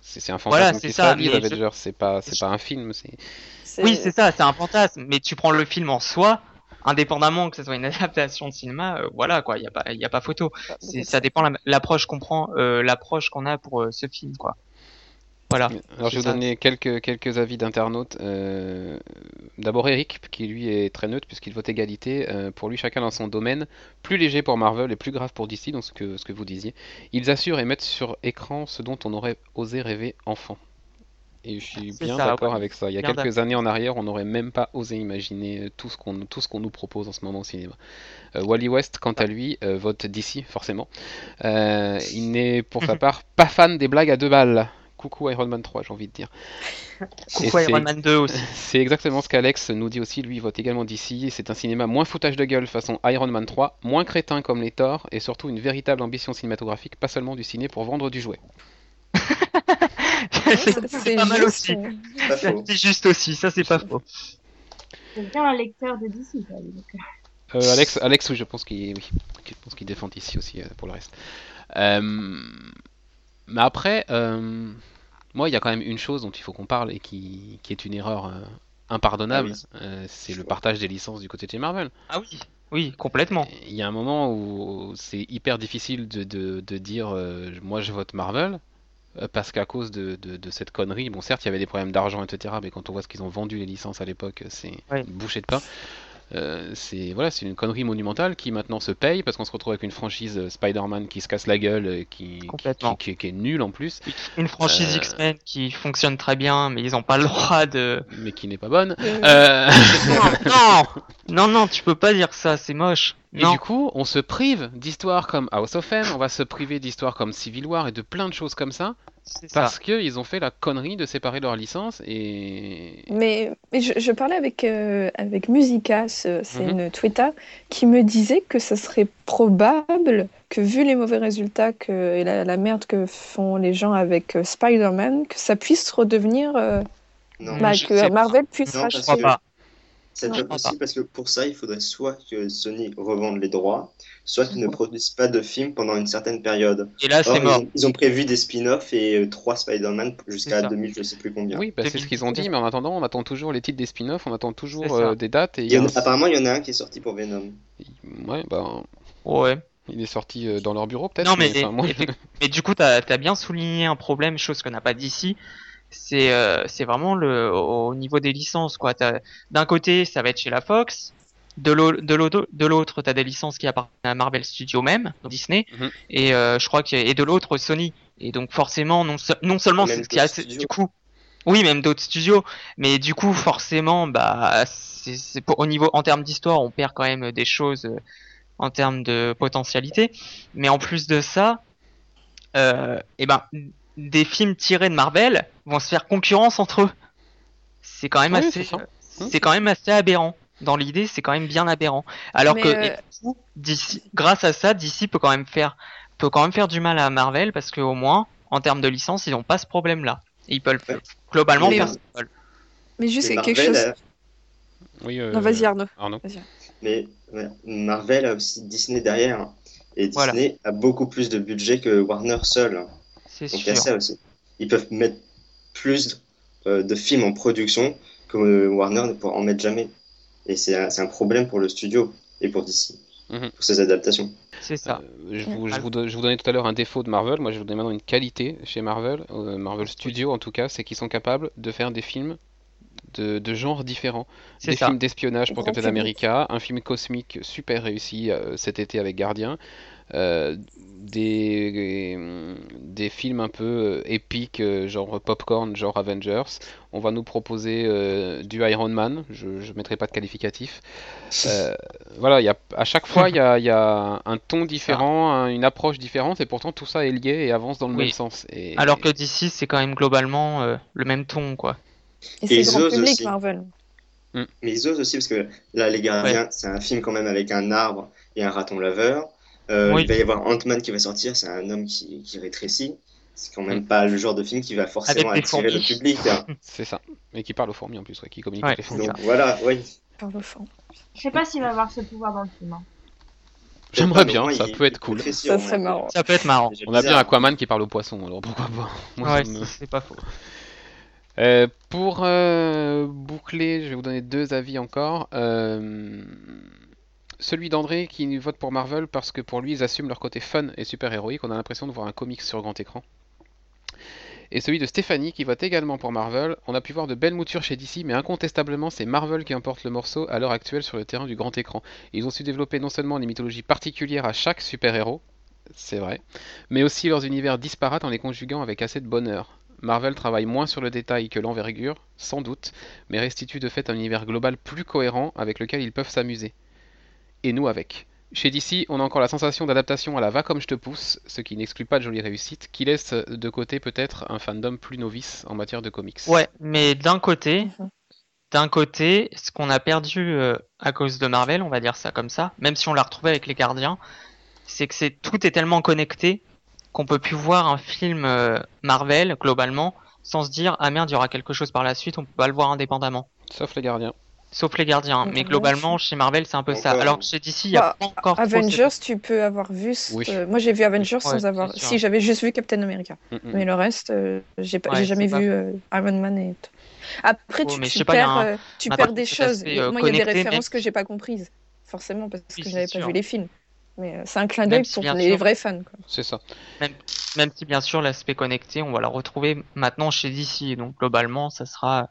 c'est un fantasme qui ça, Avengers, c'est pas, c'est pas un film. Oui, c'est ça, c'est un fantasme. Mais tu prends le film en soi, indépendamment que ce soit une [laughs] adaptation de cinéma, euh, voilà quoi, il y a pas, il y a pas photo. Ça dépend l'approche qu'on prend, euh, l'approche qu'on a pour euh, ce film quoi. Voilà. Alors je vais vous donner quelques, quelques avis d'internautes. Euh, d'abord Eric, qui lui est très neutre puisqu'il vote égalité. Euh, pour lui, chacun dans son domaine. Plus léger pour Marvel et plus grave pour DC, donc ce que, ce que vous disiez. Ils assurent et mettent sur écran ce dont on aurait osé rêver enfant. Et je suis bien d'accord avec ça. Il y a quelques années en arrière, on n'aurait même pas osé imaginer tout ce qu'on tout ce qu'on nous propose en ce moment au cinéma. Euh, Wally West, quant à lui, vote DC forcément. il n'est pour sa [laughs] part pas fan des blagues à deux balles. Coucou Iron Man 3, j'ai envie de dire. [laughs] Coucou Iron Man 2 aussi. [laughs] C'est exactement ce qu'Alex nous dit aussi. Lui, il vote également d'ici. C'est un cinéma moins foutage de gueule façon Iron Man 3, moins crétin comme les Thor, et surtout une véritable ambition cinématographique, pas seulement du ciné pour vendre du jouet. [laughs] c'est pas mal aussi. C'est juste aussi, ça c'est pas faux. C'est bien un lecteur de DC, euh, Alex, Alex, oui, je pense qu'il oui, qu'il défend ici aussi euh, pour le reste. Euh, mais après, euh, moi, il y a quand même une chose dont il faut qu'on parle et qui, est une erreur euh, impardonnable, ah euh, c'est le partage des licences du côté de Marvel. Ah oui, oui, complètement. Il y a un moment où c'est hyper difficile de, dire moi je vote Marvel. Parce qu'à cause de, cette connerie, bon certes il y avait des problèmes d'argent etc, mais quand on voit ce qu'ils ont vendu les licences à l'époque, c'est bouché de pain. Euh, c'est voilà, c'est une connerie monumentale qui maintenant se paye parce qu'on se retrouve avec une franchise euh, Spider-Man qui se casse la gueule, et qui, qui, qui, est nulle en plus. Une franchise euh, X-Men qui fonctionne très bien, mais ils n'ont pas le droit de. Mais qui n'est pas bonne. [laughs] non, non, non, tu peux pas dire ça, c'est moche. Et du coup, on se prive d'histoires comme House of M, on va se priver d'histoires comme Civil War et de plein de choses comme ça parce qu'ils ont fait la connerie de séparer leur licence et. Mais, mais je, parlais avec, euh, avec Musica, c'est mhm. une Twitter, qui me disait que ce serait probable que, vu les mauvais résultats que, et la, merde que font les gens avec euh, Spider-Man, que ça puisse redevenir. Euh, bah, que Marvel puisse racheter. C'est pas possible parce que pour ça, il faudrait soit que Sony revende les droits, soit qu'ils ne produisent pas de films pendant une certaine période. Et là, c'est mort. Ils ont, prévu des spin-offs et euh, trois Spider-Man jusqu'à 2000, je sais plus combien. Oui, bah, c'est ce qu'ils ont dit, mais en attendant, on attend toujours les titres des spin-offs, on attend toujours euh, des dates. Et Apparemment, il y en a un qui est sorti pour Venom. Ouais, bah. Ouais. Il est sorti euh, dans leur bureau peut-être Non, mais, mais, du coup, tu as, as, bien souligné un problème, chose qu'on n'a pas d'ici c'est euh, c'est vraiment le au niveau des licences quoi. D'un côté, ça va être chez la Fox, de l'autre, tu as des licences qui appartiennent à Marvel Studios même, Disney, mhm. et euh, je crois que et de l'autre Sony. Et donc forcément, non, non seulement c'est ce qui a du coup, oui, même d'autres studios, mais du coup forcément, bah, c'est au niveau en termes d'histoire, on perd quand même des choses euh, en termes de potentialité. Mais en plus de ça, euh, et eh ben des films tirés de Marvel vont se faire concurrence entre eux. C'est quand même assez, c'est quand même assez aberrant. Dans l'idée, c'est quand même bien aberrant. Alors que euh, grâce à ça, DC peut quand même faire, peut quand même faire du mal à Marvel parce qu'au moins, en termes de licence, ils n'ont pas ce problème-là. Ils peuvent globalement faire ce qu'ils Mais juste quelque chose. Oui, euh, non, vas-y Arnaud. Mais Marvel a aussi Disney derrière. Et Disney a beaucoup plus de budget que Warner seul. Ils peuvent mettre plus euh, de films en production que Warner ne pourra en mettre jamais. Et c'est un, problème pour le studio et pour DC. mhm. pour ces adaptations. C'est ça. Euh, je, vous, je, vous, donnais tout à l'heure un défaut de Marvel. Moi, je vous donne maintenant une qualité chez Marvel, euh, Marvel Studios en tout cas, c'est qu'ils sont capables de faire des films de, de genres différents. Des films d'espionnage pour Captain America, un film cosmique super réussi euh, cet été avec Gardien, euh, des, des films un peu euh, épiques, euh, genre popcorn, genre Avengers. On va nous proposer du Iron Man, je ne mettrai pas de qualificatif. voilà, y a, à chaque fois, il y a, y a, un ton différent, une approche différente, et pourtant tout ça est lié et avance dans le même sens. Et, Alors que d'ici, c'est quand même globalement le même ton, quoi. Et c'est grand public, Marvel. Mm. Mais ils osent aussi, parce que là, Les Gardiens, c'est un film quand même avec un arbre et un raton laveur. Euh, il va y avoir Ant-Man qui va sortir, c'est un homme qui, qui rétrécit. C'est quand même mm. pas le genre de film qui va forcément attirer le public. Hein. [laughs] c'est ça. Mais qui parle aux fourmis en plus, qui communique avec les fourmis. Donc, voilà, oui. Je sais pas s'il va avoir ce pouvoir dans le film. Hein. J'aimerais bien, ça peut être cool. Ça serait marrant. Ça peut être marrant. On a bien Aquaman qui parle aux poissons, alors pourquoi pas [laughs] Ouais, c'est pas faux. Euh, pour euh, boucler, je vais vous donner deux avis encore. Euh, celui d'André qui vote pour Marvel parce que pour lui ils assument leur côté fun et super héroïque. On a l'impression de voir un comics sur grand écran. Et celui de Stéphanie qui vote également pour Marvel. On a pu voir de belles moutures chez DC, mais incontestablement c'est Marvel qui emporte le morceau à l'heure actuelle sur le terrain du grand écran. Ils ont su développer non seulement des mythologies particulières à chaque super-héros, c'est vrai, mais aussi leurs univers disparates en les conjuguant avec assez de bonheur. Marvel travaille moins sur le détail que l'envergure, sans doute, mais restitue de fait un univers global plus cohérent avec lequel ils peuvent s'amuser et nous avec. Chez DC, on a encore la sensation d'adaptation à la va comme je te pousse, ce qui n'exclut pas de jolies réussites, qui laisse de côté peut-être un fandom plus novice en matière de comics. Ouais, mais d'un côté, d'un côté, ce qu'on a perdu euh, à cause de Marvel, on va dire ça comme ça, même si on l'a retrouvé avec les Gardiens, c'est que c'est tout est tellement connecté qu'on peut plus voir un film euh, Marvel globalement sans se dire ah merde il y aura quelque chose par la suite, on peut pas le voir indépendamment. Sauf les Gardiens. Sauf les gardiens. Mais globalement, chez Marvel, c'est un peu ça. Alors chez DC, il n'y a bah, pas encore. Avengers, tu peux avoir vu. Moi, j'ai vu Avengers sans avoir. Si, j'avais juste vu Captain America. Mm, mm, Mais le reste, euh, j'ai jamais vu euh, Iron Man et. Après, tu, perds, tu perds des choses. Euh, moi, il y a des références que j'ai pas comprises. Forcément, parce que je n'avais pas vu les films. Mais c'est un clin d'œil pour les vrais fans. C'est ça. Même, même, si, bien sûr, l'aspect connecté, on va le retrouver maintenant chez DC. Donc, globalement, ça sera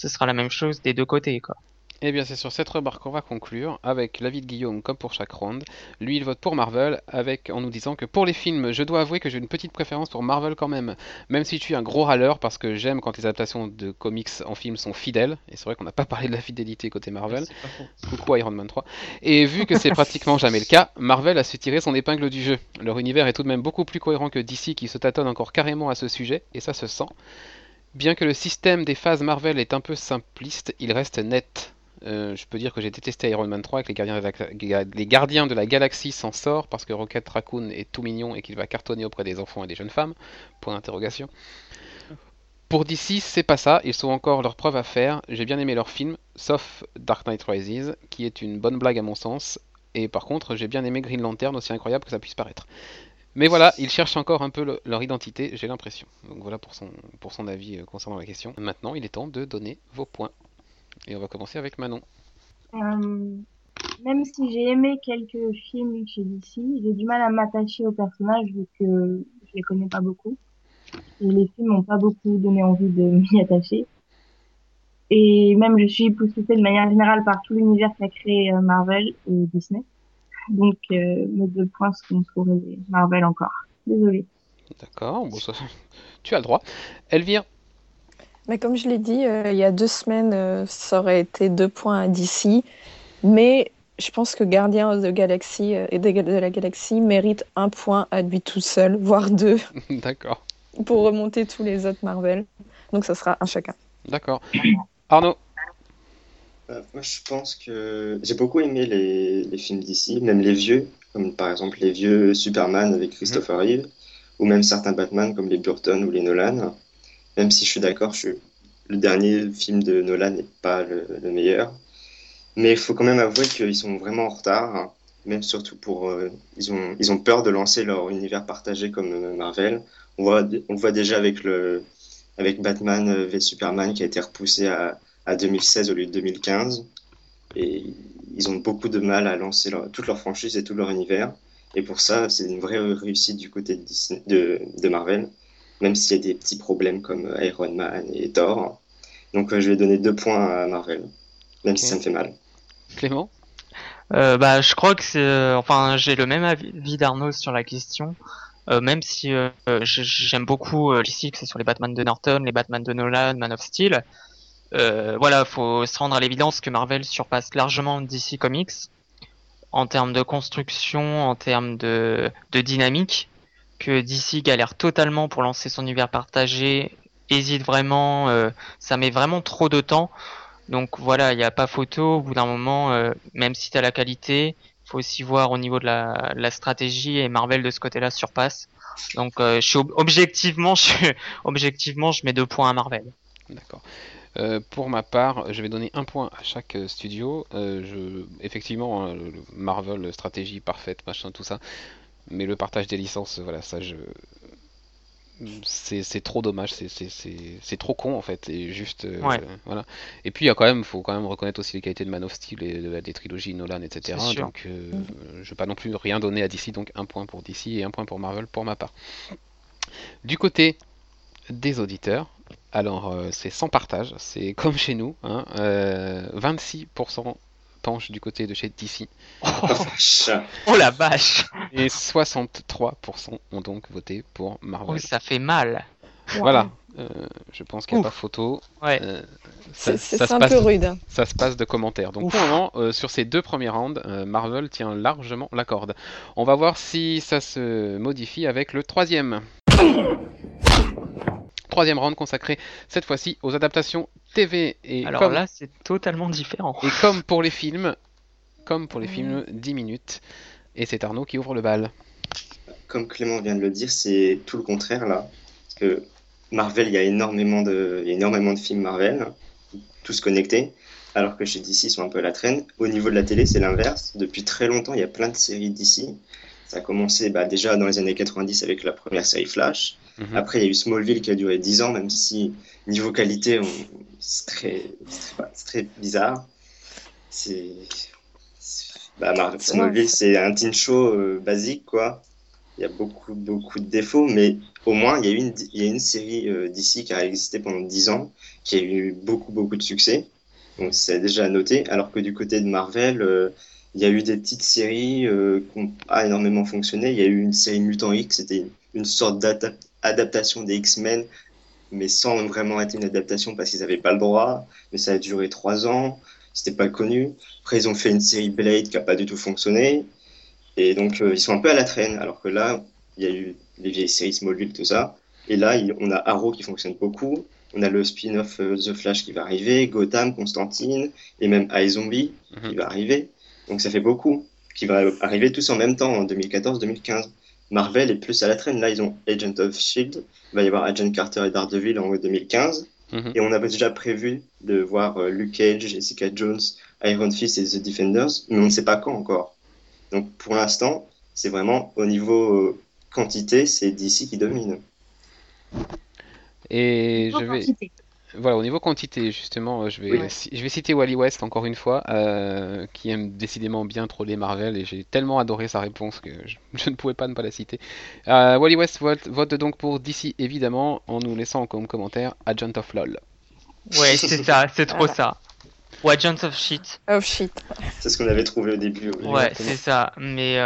ce sera la même chose des deux côtés. Quoi. Eh bien, c'est sur cette remarque qu'on va conclure avec l'avis de Guillaume, comme pour chaque ronde. Lui, il vote pour Marvel, avec en nous disant que pour les films, je dois avouer que j'ai une petite préférence pour Marvel quand même. Même si je suis un gros râleur, parce que j'aime quand les adaptations de comics en film sont fidèles. Et c'est vrai qu'on n'a pas parlé de la fidélité côté Marvel. Coucou Iron Man 3. Et vu que c'est [laughs] pratiquement jamais le cas, Marvel a su tirer son épingle du jeu. Leur univers est tout de même beaucoup plus cohérent que DC, qui se tâtonne encore carrément à ce sujet, et ça se sent. Bien que le système des phases Marvel est un peu simpliste, il reste net. Euh, je peux dire que j'ai détesté Iron Man 3 avec les gardiens de la, les gardiens de la galaxie s'en sort parce que Rocket Raccoon est tout mignon et qu'il va cartonner auprès des enfants et des jeunes femmes. Pour DC, c'est pas ça, ils ont encore leur preuve à faire. J'ai bien aimé leur film, sauf Dark Knight Rises, qui est une bonne blague à mon sens. Et par contre, j'ai bien aimé Green Lantern, aussi incroyable que ça puisse paraître. Mais voilà, ils cherchent encore un peu leur identité, j'ai l'impression. Donc voilà pour son, pour son avis euh, concernant la question. Maintenant, il est temps de donner vos points. Et on va commencer avec Manon. Euh, même si j'ai aimé quelques films chez DC, j'ai du mal à m'attacher aux personnages vu que je les connais pas beaucoup. Et les films n'ont pas beaucoup donné envie de [laughs] m'y attacher. Et même je suis poussée de manière générale par tout l'univers qu'a créé euh, Marvel et Disney. Donc euh, mes deux points sont pour Marvel encore. Désolée. D'accord, bon, ça... [laughs] tu as le droit. Elvire mais comme je l'ai dit, euh, il y a deux semaines, euh, ça aurait été deux points à DC. Mais je pense que Gardien de, Galaxy, et de, la Galaxie mérite un point à lui tout seul, [laughs] voire deux. [laughs] D'accord. Pour remonter tous les autres Marvel. Donc ça sera un chacun. D'accord. Arnaud euh, moi, je pense que j'ai beaucoup aimé les, films d'ici, même les vieux, comme par exemple les vieux Superman avec Christopher mhm. Reeve, ou même certains Batman comme les Burton ou les Nolan. Même si je suis d'accord, le dernier film de Nolan n'est pas le, meilleur. Mais il faut quand même avouer qu'ils sont vraiment en retard, hein. même surtout pour. Euh, ils, ont, ils ont peur de lancer leur univers partagé comme euh, Marvel. On, voit, on le voit déjà avec, le, avec Batman v Superman qui a été repoussé à, à 2016 au lieu de 2015. Et ils ont beaucoup de mal à lancer toute leur franchise et tout leur univers. Et pour ça, c'est une vraie réussite du côté de, de, Marvel, même s'il y a des petits problèmes comme Iron Man et Thor. Donc je vais donner deux points à Marvel, même si ça me fait mal. Clément? Euh, bah, je crois que c'est, euh, enfin, j'ai le même avis d'Arnaud sur la question. Euh, même si euh, j'aime beaucoup ici que ce soit les Batman de Norton, les Batman de Nolan, Man of Steel. Voilà, faut se rendre à l'évidence que Marvel surpasse largement DC Comics en termes de construction, en termes de, dynamique, que DC galère totalement pour lancer son univers partagé, hésite vraiment, ça met vraiment trop de temps. Donc voilà, il n'y a pas photo. Au bout d'un moment, euh, même si tu as la qualité, faut aussi voir au niveau de la, stratégie et Marvel de ce côté-là surpasse. Donc euh, je suis objectivement, [laughs] je, objectivement, je mets deux points à Marvel. D'accord. Euh, pour ma part, je vais donner un point à chaque studio. je, effectivement, hein, Marvel, stratégie parfaite, machin, tout ça. Mais le partage des licences, voilà, ça, je, c'est trop dommage, c'est trop con en fait, et juste euh, voilà. Et puis il y a quand même, faut quand même reconnaître aussi les qualités de Man of Steel et des trilogies Nolan, etc. Donc euh, mm. je vais pas non plus rien donner à DC, donc un point pour DC et un point pour Marvel pour ma part. Du côté des auditeurs, alors euh, c'est sans partage, c'est [laughs] comme chez nous, hein, 26% penche du côté de chez DC. Oh, la vache Et 63% ont donc voté pour Marvel. Oh, ça fait mal. Voilà. Euh, je pense qu'il n'y a pas photo. Ouais. Euh, c'est un peu rude. Ça se passe de commentaires. Donc pour le moment, euh, sur ces deux premières rounds, Marvel tient largement la corde. On va voir si ça se modifie avec le troisième. Troisième round consacré cette fois-ci aux adaptations TV. Et Alors là, c'est totalement différent. Et comme [laughs] pour les films, comme pour les mm. films, 10 minutes. Et c'est Arnaud qui ouvre le bal. Comme Clément vient de le dire, c'est tout le contraire là. Parce que Marvel, il y a énormément de, énormément de films Marvel, tous connectés. Alors que chez DC, ils sont un peu à la traîne. Au niveau de la télé, c'est l'inverse. Depuis très longtemps, il y a plein de séries DC. Ça a commencé bah, déjà dans les années 90 avec la première série Flash. Mhm. Après, il y a eu Smallville qui a duré 10 ans, même si niveau qualité, c'est très, très, bizarre. C'est. Bah, Smallville, c'est un teen show euh, basique, quoi. Il y a beaucoup, beaucoup de défauts, mais au moins, il y a une, il y a une série euh, d'ici qui a existé pendant 10 ans, qui a eu beaucoup, beaucoup de succès. Donc, c'est déjà noté. Alors que du côté de Marvel, euh, il y a eu des petites séries qui n'ont pas énormément fonctionné. Il y a eu une série Mutant X, c'était une sorte d'adaptation des X-Men, mais sans vraiment être une adaptation parce qu'ils n'avaient pas le droit. Mais ça a duré trois ans, c'était pas connu. Après, ils ont fait une série Blade qui n'a pas du tout fonctionné. Et donc, euh, ils sont un peu à la traîne. Alors que là, il y a eu les vieilles séries Smallville, tout ça. Et là, on a Arrow qui fonctionne beaucoup. On a le spin-off euh, The Flash qui va arriver, Gotham, Constantine, et même iZombie qui mhm. va arriver. Donc ça fait beaucoup qui va arriver tous en même temps en 2014-2015. Marvel est plus à la traîne. Là, ils ont Agent of Shield. Il va y avoir Agent Carter et Daredevil en 2015. Mhm. Et on avait déjà prévu de voir euh, Luke Cage, Jessica Jones, Iron Fist et The Defenders, mais on ne sait pas quand encore. Donc pour l'instant, c'est vraiment au niveau euh, quantité, c'est DC qui domine. Et je vais. Voilà, au niveau quantité, justement, euh, je vais, je vais citer Wally West encore une fois, euh, qui aime décidément bien troller Marvel, et j'ai tellement adoré sa réponse que [laughs] je, ne pouvais pas ne pas la citer. Euh, Wally West vote, vote, donc pour DC, évidemment, en nous laissant comme commentaire Agent of LOL. Ouais, c'est ça, c'est trop ça. Ou Agent of Shit. Of Shit. C'est ce qu'on avait trouvé au début. Ouais, c'est ça, mais...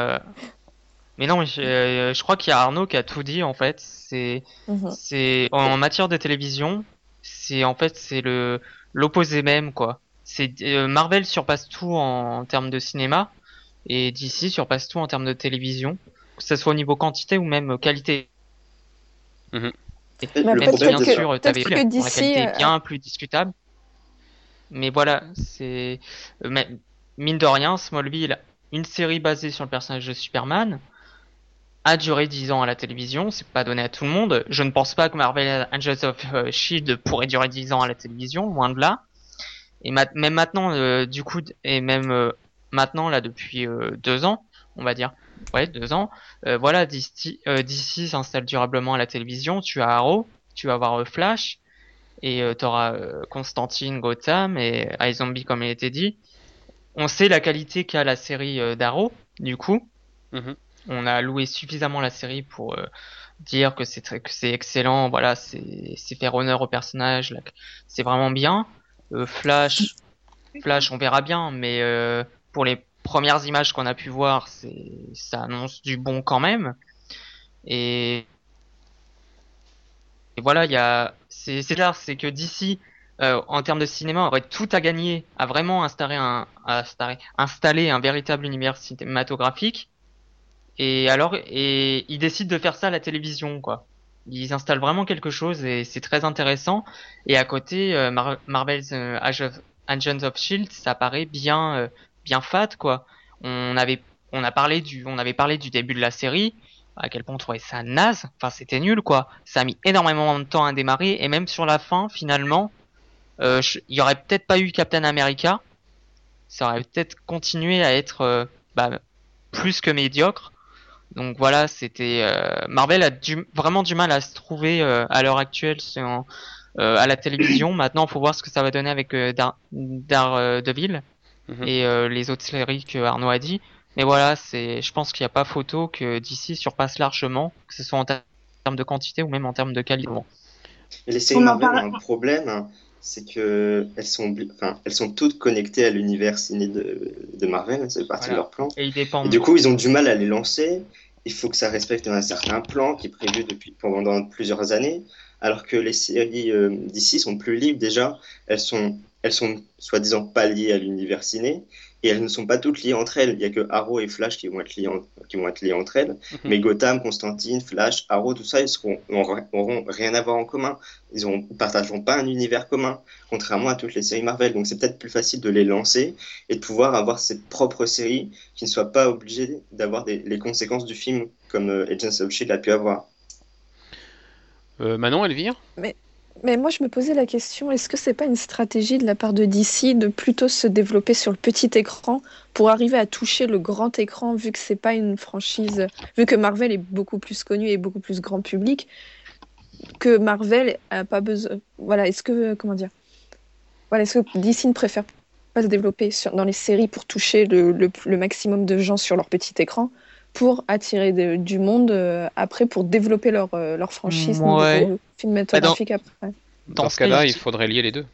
Mais non, je, je crois qu'il y a Arnaud qui a tout dit en fait. C'est, mhm. c'est en matière de télévision, c'est en fait c'est le l'opposé même quoi. C'est euh, Marvel surpasse tout en, termes de cinéma et DC surpasse tout en termes de télévision, que ce soit au niveau quantité ou même qualité. Mm bien sûr, t'avais la qualité bien plus discutable. Mais voilà, c'est euh, mine de rien, Smallville, une série basée sur le personnage de Superman, a duré 10 ans à la télévision, c'est pas donné à tout le monde. Je ne pense pas que Marvel Angels of euh, Shield pourrait durer 10 ans à la télévision, loin de là. Et même maintenant, euh, du coup, et même euh, maintenant là depuis deux ans, on va dire, ouais, deux ans, voilà, DC, s'installe durablement à la télévision. Tu as Arrow, tu vas avoir Flash, et tu auras Constantine, Gotham et iZombie comme il était dit. on sait la qualité qu'a la série d'Arrow, du coup. Mhm. On a loué suffisamment la série pour dire que c'est que c'est excellent, voilà, c'est faire honneur au personnage, c'est vraiment bien. Flash, Flash, on verra bien, mais pour les premières images qu'on a pu voir, c'est ça annonce du bon quand même. Et, et voilà, il y a c'est clair, c'est que d'ici euh, en termes de cinéma, aurait tout à gagner à vraiment installer un installer, installer un véritable univers cinématographique. Et alors, et ils décident de faire ça à la télévision, quoi. Ils installent vraiment quelque chose et c'est très intéressant. Et à côté, euh, Marvel's euh, Agents of Shield, ça paraît bien euh, bien fat quoi. On avait on a parlé du on avait parlé du début de la série à quel point on trouvait ça naze. Enfin c'était nul quoi. Ça a mis énormément de temps à démarrer et même sur la fin finalement euh, il y aurait peut-être pas eu Captain America. Ça aurait peut-être continué à être euh, bah, plus que médiocre. Donc voilà, c'était euh, Marvel a du, vraiment du mal à se trouver euh, à l'heure actuelle sur, à la télévision. [clears throat] Maintenant, il faut voir ce que ça va donner avec Dar Daredevil. Mhm. et euh, les autres séries que Arnaud a dit. Mais voilà, c'est, je pense qu'il n'y a pas photo que d'ici surpasse largement, que ce soit en termes de quantité ou même en termes de qualité. les séries Marvel ont un problème, hein, c'est que elles sont, enfin, elles sont toutes connectées à l'univers ciné de, de Marvel, c'est partie de leur plan. Et, ils dépendent. du coup, ils ont du mal à les lancer. Il faut que ça respecte un certain plan qui est prévu depuis pendant plusieurs années, alors que les séries euh, d'ici sont plus libres déjà. Elles sont elles sont soi-disant pas liées à l'univers ciné et elles ne sont pas toutes liées entre elles. Il n'y a que Arrow et Flash qui vont être liées, qui vont être liées entre elles. Mhm. Mais Gotham, Constantine, Flash, Arrow, tout ça, ils seront, auront rien à voir en commun. Ils ne partageront pas un univers commun, contrairement à toutes les séries Marvel. Donc c'est peut-être plus facile de les lancer et de pouvoir avoir ses propres séries qui ne soient pas obligées d'avoir les conséquences du film comme euh, Agents of Shield a pu avoir. Euh, Manon, Elvire Mais mais moi, je me posais la question, est-ce que c'est pas une stratégie de la part de DC de plutôt se développer sur le petit écran pour arriver à toucher le grand écran, vu que c'est pas une franchise, vu que Marvel est beaucoup plus connu et beaucoup plus grand public, que Marvel a pas besoin. Voilà, est-ce que comment dire Voilà, est-ce que DC ne préfère pas se développer dans les séries pour toucher le maximum de gens sur leur petit écran pour attirer du monde euh, après, pour développer leur, euh, leur franchise ouais. cinématographique bah, après. Dans, ce cas-là, il faudrait lier les deux.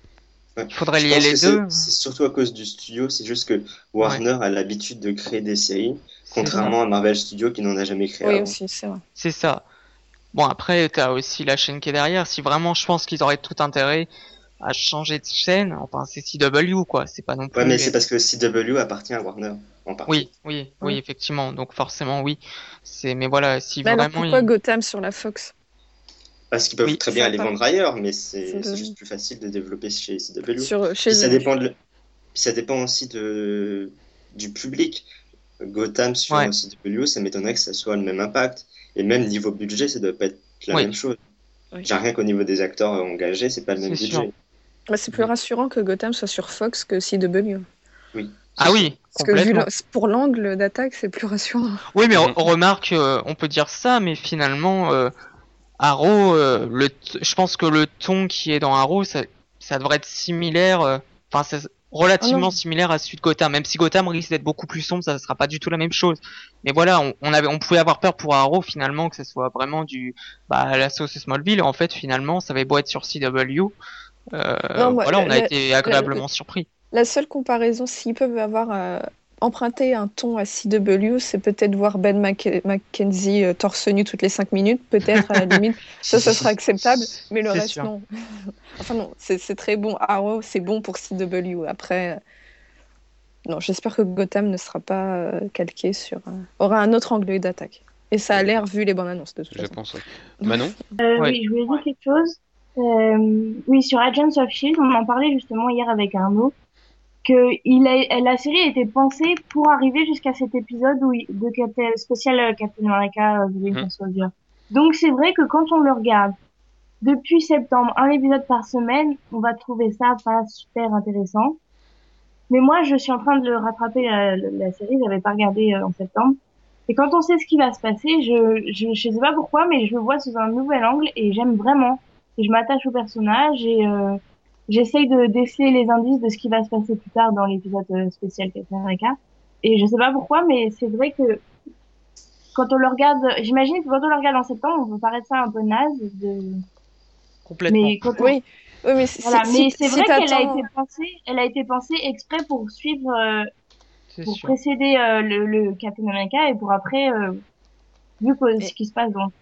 Il faudrait lier les deux. C'est surtout à cause du studio, c'est juste que Warner a l'habitude de créer des séries, contrairement à Marvel Studios qui n'en a jamais créé. Oui, aussi, c'est vrai. C'est ça. Bon, après, tu as aussi la chaîne qui est derrière. Si vraiment je pense qu'ils auraient tout intérêt à changer de chaîne, enfin, c'est CW, quoi. C'est pas non plus. Ouais, mais c'est parce que CW appartient à Warner. Oui, oui, oui, effectivement. Donc forcément, oui. C'est, mais voilà, si bah vraiment. pourquoi Gotham sur la Fox? Parce qu'ils peuvent très bien aller vendre ailleurs, mais c'est juste plus facile de développer chez CW. Sur, chez ça dépend de... ça dépend aussi de du public. Gotham sur CW, ça m'étonnerait que ça soit le même impact. Et même niveau budget, ça doit pas être la même chose. J'ai rien qu'au niveau des acteurs engagés, c'est pas le même budget. Bah, c'est plus rassurant que Gotham soit sur Fox que CW. Oui. Ah oui, Parce que pour l'angle d'attaque, c'est plus rassurant. Oui, mais on, remarque, euh, on peut dire ça, mais finalement, euh, Arrow, euh, le je pense que le ton qui est dans Arrow, ça, ça devrait être similaire, enfin, c'est relativement ah similaire à celui de Gotham. Même si Gotham risque d'être beaucoup plus sombre, ça ne sera pas du tout la même chose. Mais voilà, on, on, avait, on pouvait avoir peur pour Arrow finalement que ce soit vraiment du, bah, la sauce Smallville. En fait, finalement, ça avait beau être sur CW. voilà, on a été agréablement surpris. La seule comparaison, s'ils peuvent avoir euh, emprunté un ton à CW, c'est peut-être voir Ben McKenzie euh, torse nu toutes les 5 minutes, peut-être à la [laughs] limite. ça, ça sera acceptable, mais le reste, non. [laughs] enfin, non, c'est très bon. Arrow, c'est bon pour CW. Après, euh, non, j'espère que Gotham ne sera pas calqué sur. aura un autre angle d'attaque. Et ça a l'air vu les bandes annonces de toute je pense, Manon [laughs] Oui, je voulais dire quelque chose. oui, sur Agents of Shield, on en parlait justement hier avec Arnaud que il a, la série a été pensée pour arriver jusqu'à cet épisode où de Captain, spécial euh, Captain America Winter mmh. Soldier. Donc c'est vrai que quand on le regarde depuis septembre, un épisode par semaine, on va trouver ça pas super intéressant. Mais moi, je suis en train de le rattraper la, la série, j'avais pas regardé euh, en septembre. Et quand on sait ce qui va se passer, je, je, je sais pas pourquoi, mais je le vois sous un nouvel angle et j'aime vraiment. Et je m'attache au personnage et euh, j'essaye de déceler les indices de ce qui va se passer plus tard dans l'épisode euh, spécial Captain America. Et je sais pas pourquoi, mais c'est vrai que quand on le regarde, j'imagine que quand on le regarde en septembre, on peut paraître ça un peu naze de... Complètement. Mais Oui. Oui, mais c'est voilà. mais c'est vrai qu'elle a été pensée, elle a été pensée exprès pour suivre, euh, pour précéder euh, le, le, Captain America et pour après, euh, vu que, ce qui se passe donc.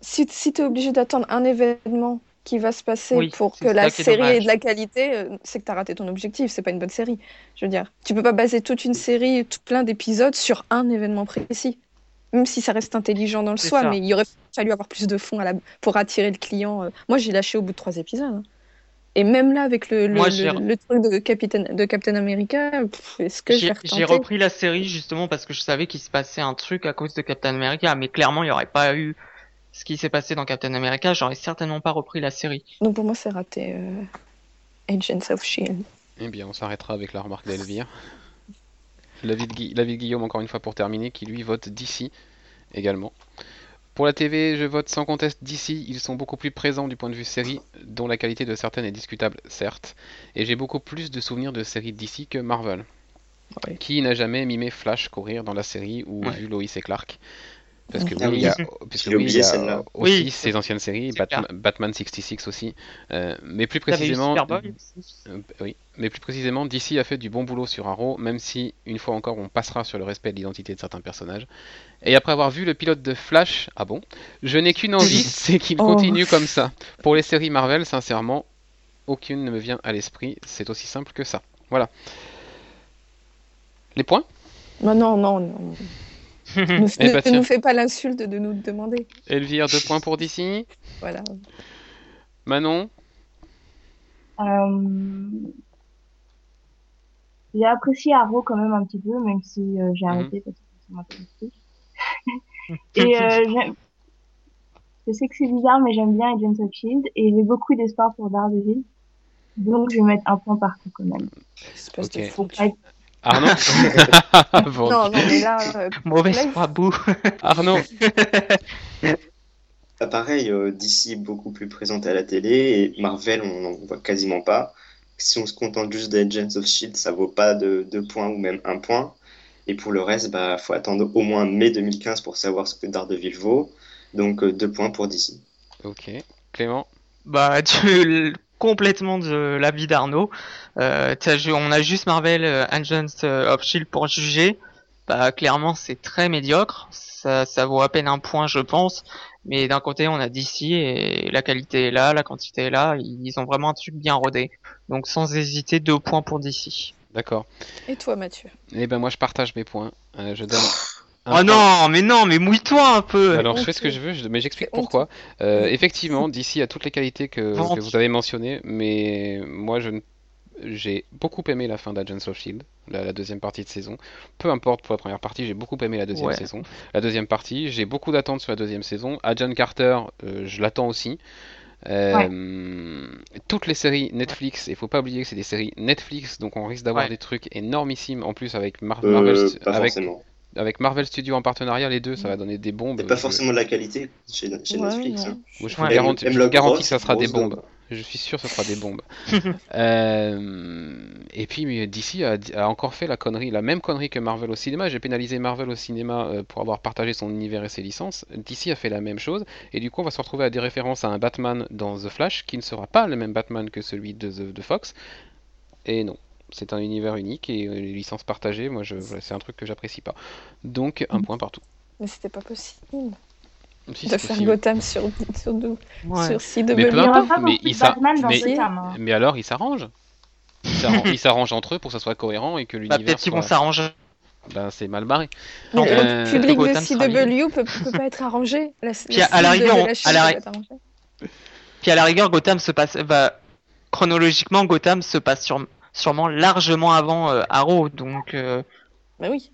Si, si tu es obligé d'attendre un événement qui va se passer pour que la série ait de la qualité, c'est que tu as raté ton objectif, c'est pas une bonne série. Je veux dire, tu peux pas baser toute une série, tout plein d'épisodes sur un événement précis. Même si ça reste intelligent dans le soi, mais il aurait fallu avoir plus de fonds à la... pour attirer le client. Moi, j'ai lâché au bout de trois épisodes. Hein. Et même là, avec le, le, truc de Captain, de Captain America, est-ce que J'ai repris la série justement parce que je savais qu'il se passait un truc à cause de Captain America, mais clairement, il n'y aurait pas eu ce qui s'est passé dans Captain America, j'aurais certainement pas repris la série. Donc pour moi, c'est raté euh, Agents of Shield. Eh bien, on s'arrêtera avec la remarque d'Elvire. L'avis de, de Guillaume, encore une fois pour terminer, qui lui vote d'ici également. Pour la TV, je vote sans conteste d'ici. Ils sont beaucoup plus présents du point de vue série, dont la qualité de certaines est discutable, certes. Et j'ai beaucoup plus de souvenirs de séries d'ici que Marvel. Qui n'a jamais mimé Flash courir dans la série ou vu Lois et Clark parce que oui, il y a, aussi ces anciennes séries, Batman 66 aussi, euh, mais plus précisément, euh, oui, mais plus précisément, DC a fait du bon boulot sur Arrow, même si une fois encore on passera sur le respect de l'identité de certains personnages. Et après avoir vu le pilote de Flash, ah bon, je n'ai qu'une envie, [laughs] c'est qu'il oh. continue comme ça. Pour les séries Marvel, sincèrement, aucune ne me vient à l'esprit. C'est aussi simple que ça. Voilà. Les points? Non, non, non, non. Ne, [laughs] eh bah, nous fais pas l'insulte de nous demander. Elvire, deux points pour d'ici. Voilà. Manon euh... J'ai apprécié Arrow quand même un petit peu, même si euh, j'ai mhm. arrêté parce que ça m'intéresse plus. [laughs] et euh, [laughs] je sais que c'est bizarre, mais j'aime bien Agents of Shield et j'ai beaucoup d'espoir pour Daredevil. Donc je vais mettre un point partout quand même. Espèce de fou. Arnaud [laughs] bon. Non, non, mais là. Euh, Mauvaise bout. [laughs] Arnaud bah, Pareil, euh, d'ici beaucoup plus présente à la télé et Marvel, on n'en voit quasiment pas. Si on se contente juste d'Agents of Shield, ça vaut pas de 2 points ou même 1 point. Et pour le reste, bah, faut attendre au moins mai 2015 pour savoir ce que Daredevil vaut. Donc euh, deux points pour DC. Ok. Clément? Bah, tu complètement de l'avis d'Arnaud. Euh, on a juste Marvel euh, Agents euh, of Shield pour juger. Bah, clairement, c'est très médiocre. Ça, ça vaut à peine un point, je pense. Mais d'un côté, on a DC et la qualité est là, la quantité est là. Ils ont vraiment un truc bien rodé. Donc, sans hésiter, deux points pour DC. D'accord. Et toi, Mathieu? Eh ben moi, je partage mes points. Euh, je donne. [laughs] Oh non, mais non, mais mouille-toi un peu. Alors je fais ce que je veux, mais j'explique pourquoi. Euh, effectivement, d'ici a toutes les qualités que, vous avez mentionnées, mais moi je j'ai beaucoup aimé la fin d'Agents of Shield, la, deuxième partie de saison. Peu importe pour la première partie, j'ai beaucoup aimé la deuxième saison. La deuxième partie, j'ai beaucoup d'attentes sur la deuxième saison. Agent Carter, euh, je l'attends aussi. Euh, toutes les séries Netflix, il faut pas oublier que c'est des séries Netflix, donc on risque d'avoir des trucs énormissimes en plus avec Marvel. Euh, avec, avec Marvel Studios en partenariat, les deux, ça va donner des bombes. Et pas forcément de la qualité chez, Netflix. Hein. je vous garantis, que ça sera des bombes. Je suis sûr que ce sera des bombes. [laughs] Euh, et puis DC a, encore fait la connerie, la même connerie que Marvel au cinéma. J'ai pénalisé Marvel au cinéma euh, pour avoir partagé son univers et ses licences. DC a fait la même chose. Et du coup, on va se retrouver à des références à un Batman dans The Flash qui ne sera pas le même Batman que celui de, de Fox. Et non, c'est un univers unique et les licences partagées, moi, je, c'est un truc que j'apprécie pas. Donc, un point partout. Mais c'était pas possible. de faire Gotham sur, sur, sur CW. Mais peu importe, mais, il mais, hein. mais, alors il s'arrange. Il s'arrange entre eux pour que ça soit cohérent et que bah, l'univers. Bah, peut-être qu'ils vont s'arranger. Ben, c'est mal barré. le euh, public de CW peut, peut pas être arrangé. La, Puis à, la rigueur, à la... Puis à la rigueur, Gotham se passe. Bah, chronologiquement, Gotham se passe sur sûrement largement avant euh, Arrow, donc. Euh, bah oui.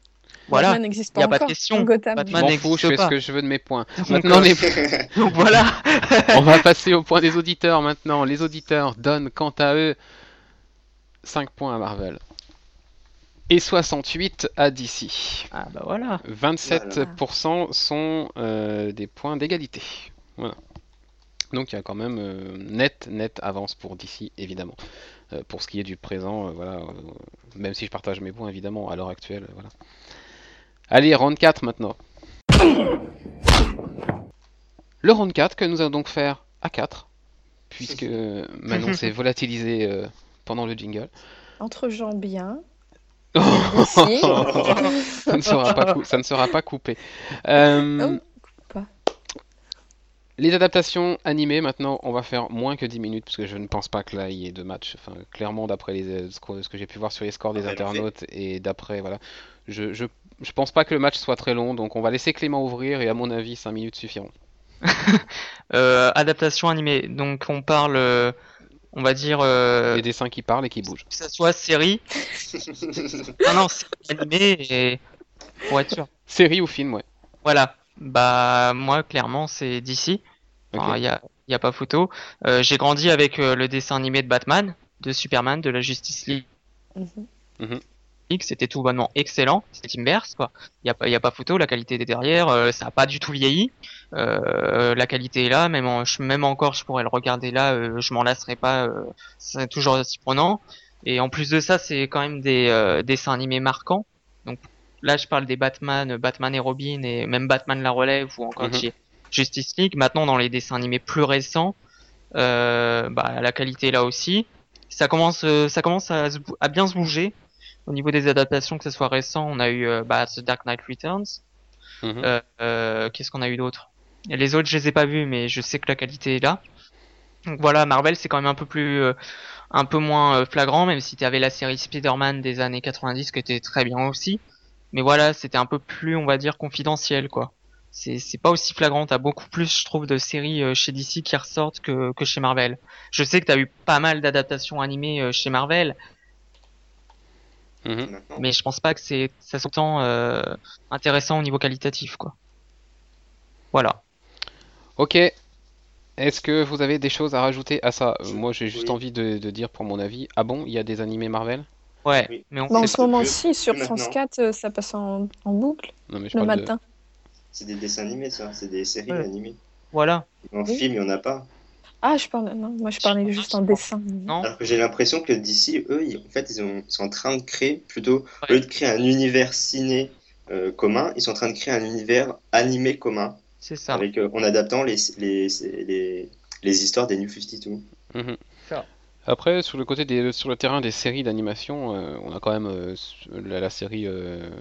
Voilà, Batman n'existe pas, y a pas de question. Batman je fous, je fais ce que je veux de mes points. Maintenant, les... [laughs] [laughs] donc voilà. On va passer au point des auditeurs maintenant. Les auditeurs donnent quant à eux 5 points à Marvel. Et 68 à DC. Ah bah voilà. 27% sont euh, des points d'égalité. Voilà. Donc il y a quand même net, net avance pour DC, évidemment. Pour ce qui est du présent, voilà, même si je partage mes points, évidemment, à l'heure actuelle, voilà. Allez, round 4 maintenant. Le round 4 que nous allons donc faire à 4, puisque Manon s'est [laughs] volatilisé pendant le jingle. Entre gens bien. [laughs] ça, ne sera pas ça ne sera pas coupé. [laughs] Euh, oh, les adaptations animées, maintenant, on va faire moins que 10 minutes, parce que je ne pense pas que là, il y ait de match. Enfin, clairement, d'après les, ce que j'ai pu voir sur les scores des internautes, et d'après, voilà, je, je, je, pense pas que le match soit très long, donc on va laisser Clément ouvrir, et à mon avis, 5 minutes suffiront. [laughs] euh, adaptation animée, donc on parle euh, on va dire. Euh, les dessins qui parlent et qui bougent. Que ça soit série. ah [laughs] non, c'est animé et. Pour être sûr. Série ou film, ouais. Voilà. Bah, moi, clairement, c'est d'ici. Il n'y a, y a pas photo. Euh, j'ai grandi avec euh, le dessin animé de Batman, de Superman, de la Justice League. Mm C'était tout bonnement excellent. C'était Timbers, quoi. Il n'y a, pas, y a pas photo. La qualité des derrière, ça n'a pas du tout vieilli. Euh, la qualité est là, même, même encore, je pourrais le regarder là, euh, je m'en lasserai pas, euh, c'est toujours aussi prenant. Et en plus de ça, c'est quand même des dessins animés marquants. Donc là, je parle des Batman, Batman et Robin, et même Batman la relève ou encore mhm. Justice League. Maintenant, dans les dessins animés plus récents, bah, la qualité est là aussi. Ça commence, ça commence à, à, bien se bouger. Au niveau des adaptations, que ce soit récent, on a eu bah, The Dark Knight Returns. Mhm. Qu'est-ce qu'on a eu d'autre? Les autres, je les ai pas vus, mais je sais que la qualité est là. Donc voilà, Marvel, c'est quand même un peu plus, euh, un peu moins euh, flagrant, même si tu avais la série Spider-Man des années 90 qui était très bien aussi. Mais voilà, c'était un peu plus, on va dire, confidentiel, quoi. C'est, c'est pas aussi flagrant. T'as beaucoup plus, je trouve, de séries euh, chez DC qui ressortent que, que chez Marvel. Je sais que t'as eu pas mal d'adaptations animées chez Marvel. Mhm. Mais je pense pas que c'est, ça soit tant intéressant au niveau qualitatif, quoi. Voilà. Ok. Est-ce que vous avez des choses à rajouter à ça? Euh, Moi, j'ai juste envie de, dire pour mon avis. Ah bon, il y a des animés Marvel? Ouais, mais on En ce moment-ci, sur France 4, euh, ça passe en, boucle le matin. C'est des dessins animés, ça. C'est des séries animées. Voilà. En film, il n'y en a pas. Ah, je parle. Non, moi, je parlais juste en dessin. Non. Alors que j'ai l'impression que d'ici, eux, en fait, ils, sont en train de créer, plutôt, au lieu de créer un univers ciné euh, commun, ils sont en train de créer un univers animé commun. C'est ça. Avec, euh, en adaptant les, les, les, les, histoires des New 52. Mhm. Après, sur le côté des, sur le terrain des séries d'animation, euh, on a quand même euh, la, série.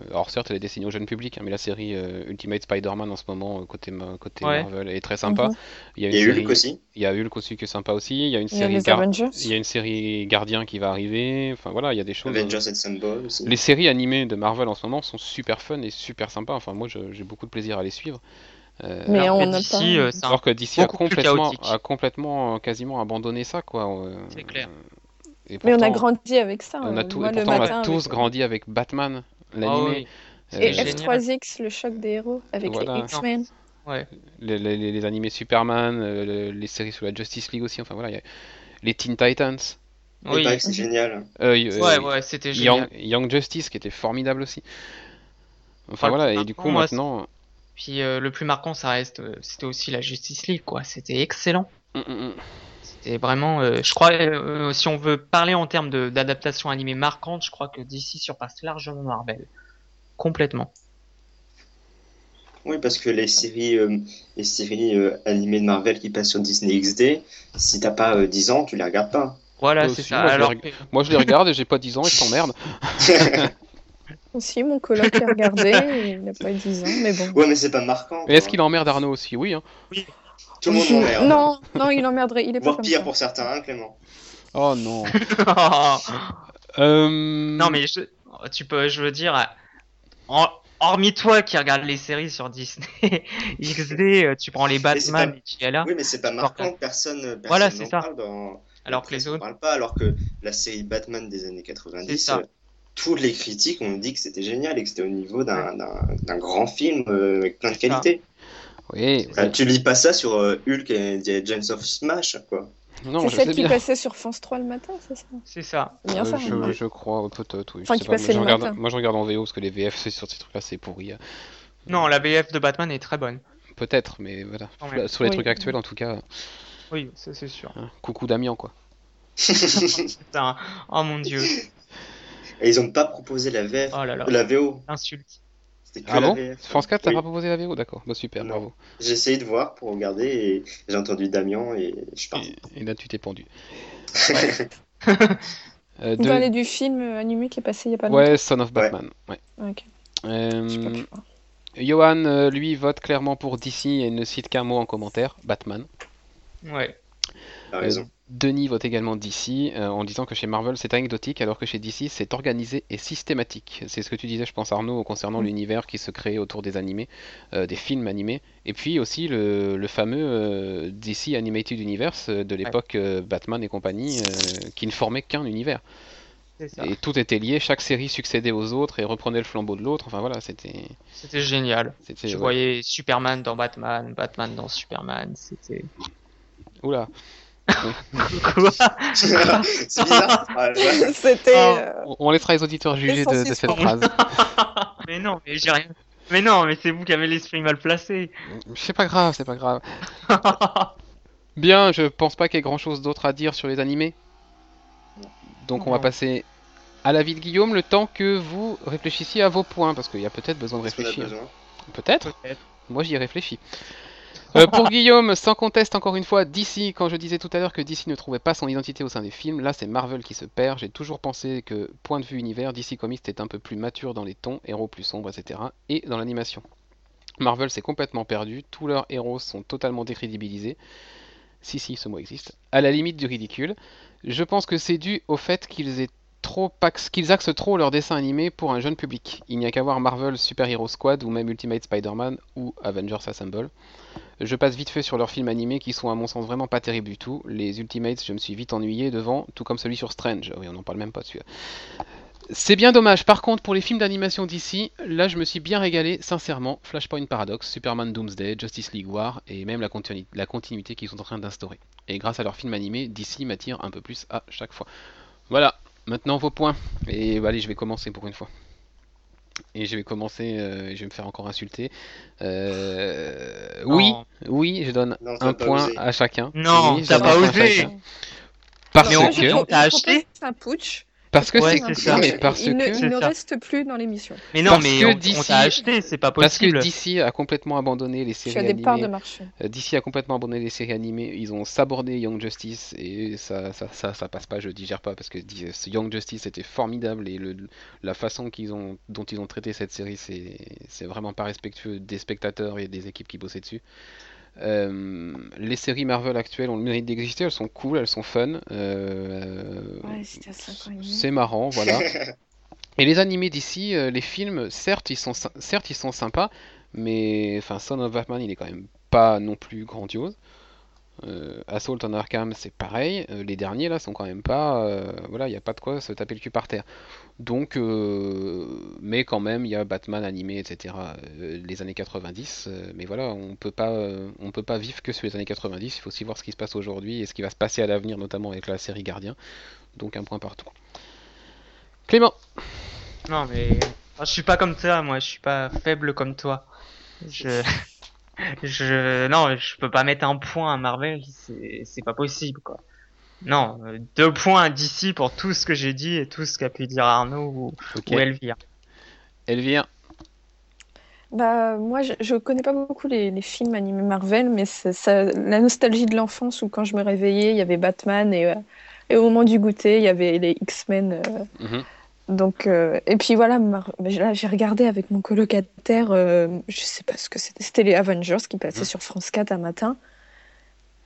alors certes, elle est destinée au jeune public, hein, mais la série Ultimate Spider-Man en ce moment côté côté Marvel est très sympa. Mhm. Il y a, une Hulk aussi. Il y a Hulk aussi qui est sympa aussi. Il y a une série. Il y a une série Gardien qui va arriver. Enfin voilà, il y a des choses. Avengers aussi. Les séries animées de Marvel en ce moment sont super fun et super sympas. Enfin moi, j'ai beaucoup de plaisir à les suivre. Euh, mais on n'a pas. Euh, alors que d'ici a complètement, a complètement, euh, quasiment abandonné ça, quoi. C'est clair. mais on a grandi avec ça. On a, tout, pourtant, on a tous grandi avec Batman, l'animé. Ah et F3X, le choc des héros, avec les X-Men. Ouais. Les, les, les, animés Superman, les séries sur la Justice League aussi, enfin voilà, y a les Teen Titans. Oui, c'est génial. ouais, ouais, c'était génial. Young, Justice qui était formidable aussi. Enfin voilà, et du coup maintenant. Puis euh, le plus marquant, ça reste, euh, c'était aussi la Justice League, quoi. C'était excellent. Mm, mm, mm. C'était vraiment, euh, je crois, si on veut parler en termes d'adaptation animée marquante, je crois que DC surpasse largement Marvel, complètement. Oui, parce que les séries, les séries animées de Marvel qui passent sur Disney XD, si t'as pas 10 ans, tu les regardes pas. Voilà, c'est ça. Moi, Alors... je moi, je les regarde et j'ai pas 10 ans et je t'emmerde. [laughs] Aussi, mon coloc a regardé, [laughs] il n'a pas eu 10 ans, mais bon. Ouais, mais c'est pas marquant. Mais est-ce qu'il emmerde Arnaud aussi? Oui. Hein. Oui. Tout le monde l'emmerde. Non, non, il emmerderait. Il est Voire pas pire pour certains, hein, Clément. Oh non. [laughs] euh... Non, mais je... tu peux, je veux dire, hormis toi qui regarde les séries sur Disney [laughs] XD, euh, tu prends les Batman et tu es là. Oui, mais c'est pas marquant, personne, personne voilà, c'est ça. Parle dans... Alors que les autres. parle pas, alors que la série Batman des années 90, toutes les critiques ont dit que c'était génial et que c'était au niveau d'un grand film euh, avec plein de qualités. Oui, Tu lis pas ça sur euh, Hulk et James of Smash, quoi. C'est celle qui passait sur France 3 le matin, c'est ça? C'est ça. Bien ça je, je, crois, peut-être, oui. Enfin, qui passait le regarde, matin. Moi, je regarde en VO parce que les VF sur ces trucs-là, c'est pourri. Hein. Non, la VF de Batman est très bonne. Peut-être, mais voilà. Sur les trucs actuels, en tout cas. Oui, ça c'est sûr. Hein, coucou Damien, quoi. [laughs] oh mon dieu. [laughs] Et ils ont pas proposé la VF, oh la VO. Insulte. Ah bon France 4, t'as pas proposé la VO D'accord, bah, super, bravo. J'ai essayé de voir pour regarder et j'ai entendu Damien et je suis parti. Et, là, tu t'es pendu. [laughs] euh, Vous parlez du film animé qui est passé il y a pas longtemps Ouais, Son of Batman. Ouais. Ok. Euh, Johan, euh, lui, vote clairement pour DC et ne cite qu'un mot en commentaire Batman. Ouais. T'as raison. Denis vote également DC euh, en disant que chez Marvel c'est anecdotique alors que chez DC c'est organisé et systématique. C'est ce que tu disais, je pense, Arnaud, concernant mm. l'univers qui se crée autour des animés, euh, des films animés. Et puis aussi le, fameux euh, DC Animated Universe de l'époque Batman et compagnie qui ne formait qu'un univers. Et tout était lié, chaque série succédait aux autres et reprenait le flambeau de l'autre. Enfin voilà, c'était. C'était génial. Tu voyais Superman dans Batman, Batman dans Superman. C'était. Oula. C'est bizarre. [laughs] C'était. Oh. Euh, on laissera les auditeurs juger de, cette phrase. [laughs] mais non, mais j'ai rien. Mais non, mais c'est vous qui avez l'esprit mal placé. C'est pas grave, c'est pas grave. [laughs] Bien, je pense pas qu'il y ait grand chose d'autre à dire sur les animés. Donc on va passer à la vie de Guillaume le temps que vous réfléchissiez à vos points, parce qu'il y a peut-être besoin de réfléchir. Peut-être peut Moi j'y réfléchis. Euh, pour Guillaume, sans conteste encore une fois, DC, quand je disais tout à l'heure que DC ne trouvait pas son identité au sein des films, là c'est Marvel qui se perd. J'ai toujours pensé que, point de vue univers, DC Comics était un peu plus mature dans les tons, héros plus sombres, etc. et dans l'animation. Marvel s'est complètement perdu, tous leurs héros sont totalement décrédibilisés. Si, si, ce mot existe. À la limite du ridicule. Je pense que c'est dû au fait qu'ils aient trop axent trop leur dessin animé pour un jeune public. Il n'y a qu'à voir Marvel Super Hero Squad ou même Ultimate Spider-Man ou Avengers Assemble. Je passe vite fait sur leurs films animés qui sont à mon sens vraiment pas terribles du tout. Les Ultimates, je me suis vite ennuyé devant, tout comme celui sur Strange. Oui, on n'en parle même pas dessus. C'est bien dommage. Par contre, pour les films d'animation d'ici, là je me suis bien régalé, sincèrement. Flashpoint Paradox, Superman Doomsday, Justice League War et même la, continuité qu'ils sont en train d'instaurer. Et grâce à leurs films animés, DC m'attire un peu plus à chaque fois. Voilà, maintenant vos points. Et allez, je vais commencer pour une fois. Et je vais commencer, euh, je vais me faire encore insulter. Euh, oui, oui, je donne un point à chacun. Non, t'as pas osé. Parce que on t'a acheté un putsch. Parce que c'est ça. Mais parce il ne, il ne reste plus dans l'émission. Mais non, mais on, t'a acheté, c'est pas possible. Parce que DC a complètement abandonné les séries animées. des parts de marché. Euh, DC a complètement abandonné les séries animées. Ils ont sabordé Young Justice et ça, ça, ça, ça passe pas. Je digère pas parce que Young Justice était formidable et le, la façon qu'ils ont, dont ils ont traité cette série, c'est vraiment pas respectueux des spectateurs et des équipes qui bossaient dessus. Euh, les séries Marvel actuelles ont le mérite d'exister, elles sont cool, elles sont fun. Euh, c'est marrant, voilà. [laughs] Et les animés d'ici, euh, les films, certes ils, sont, certes, ils sont sympas, mais enfin, Son of Batman, il est quand même pas non plus grandiose. Euh, Assault on Arkham, c'est pareil. Les derniers là sont quand même pas. Voilà, il n'y a pas de quoi se taper le cul par terre. Donc, mais quand même, il y a Batman animé, etc. les années 90. mais voilà, on peut pas, on peut pas vivre que sur les années 90. Il faut aussi voir ce qui se passe aujourd'hui et ce qui va se passer à l'avenir, notamment avec la série Gardien. Donc un point partout. Clément. Non mais je suis pas comme toi, moi. Je suis pas faible comme toi. Je [laughs] je non, je peux pas mettre un point à Marvel, c'est pas possible quoi. Non, euh, deux points d'ici pour tout ce que j'ai dit et tout ce qu'a pu dire Arnaud ou, Elvire. Elvire. Bah moi je, je connais pas beaucoup les, les films animés Marvel, mais ça, la nostalgie de l'enfance où quand je me réveillais il y avait Batman et, euh, et au moment du goûter il y avait les X-Men. Euh, mhm. Donc, euh, et puis voilà, là j'ai regardé avec mon colocataire, euh, je sais pas ce que c'était, c'était les Avengers qui passaient mmh. sur France 4 un matin.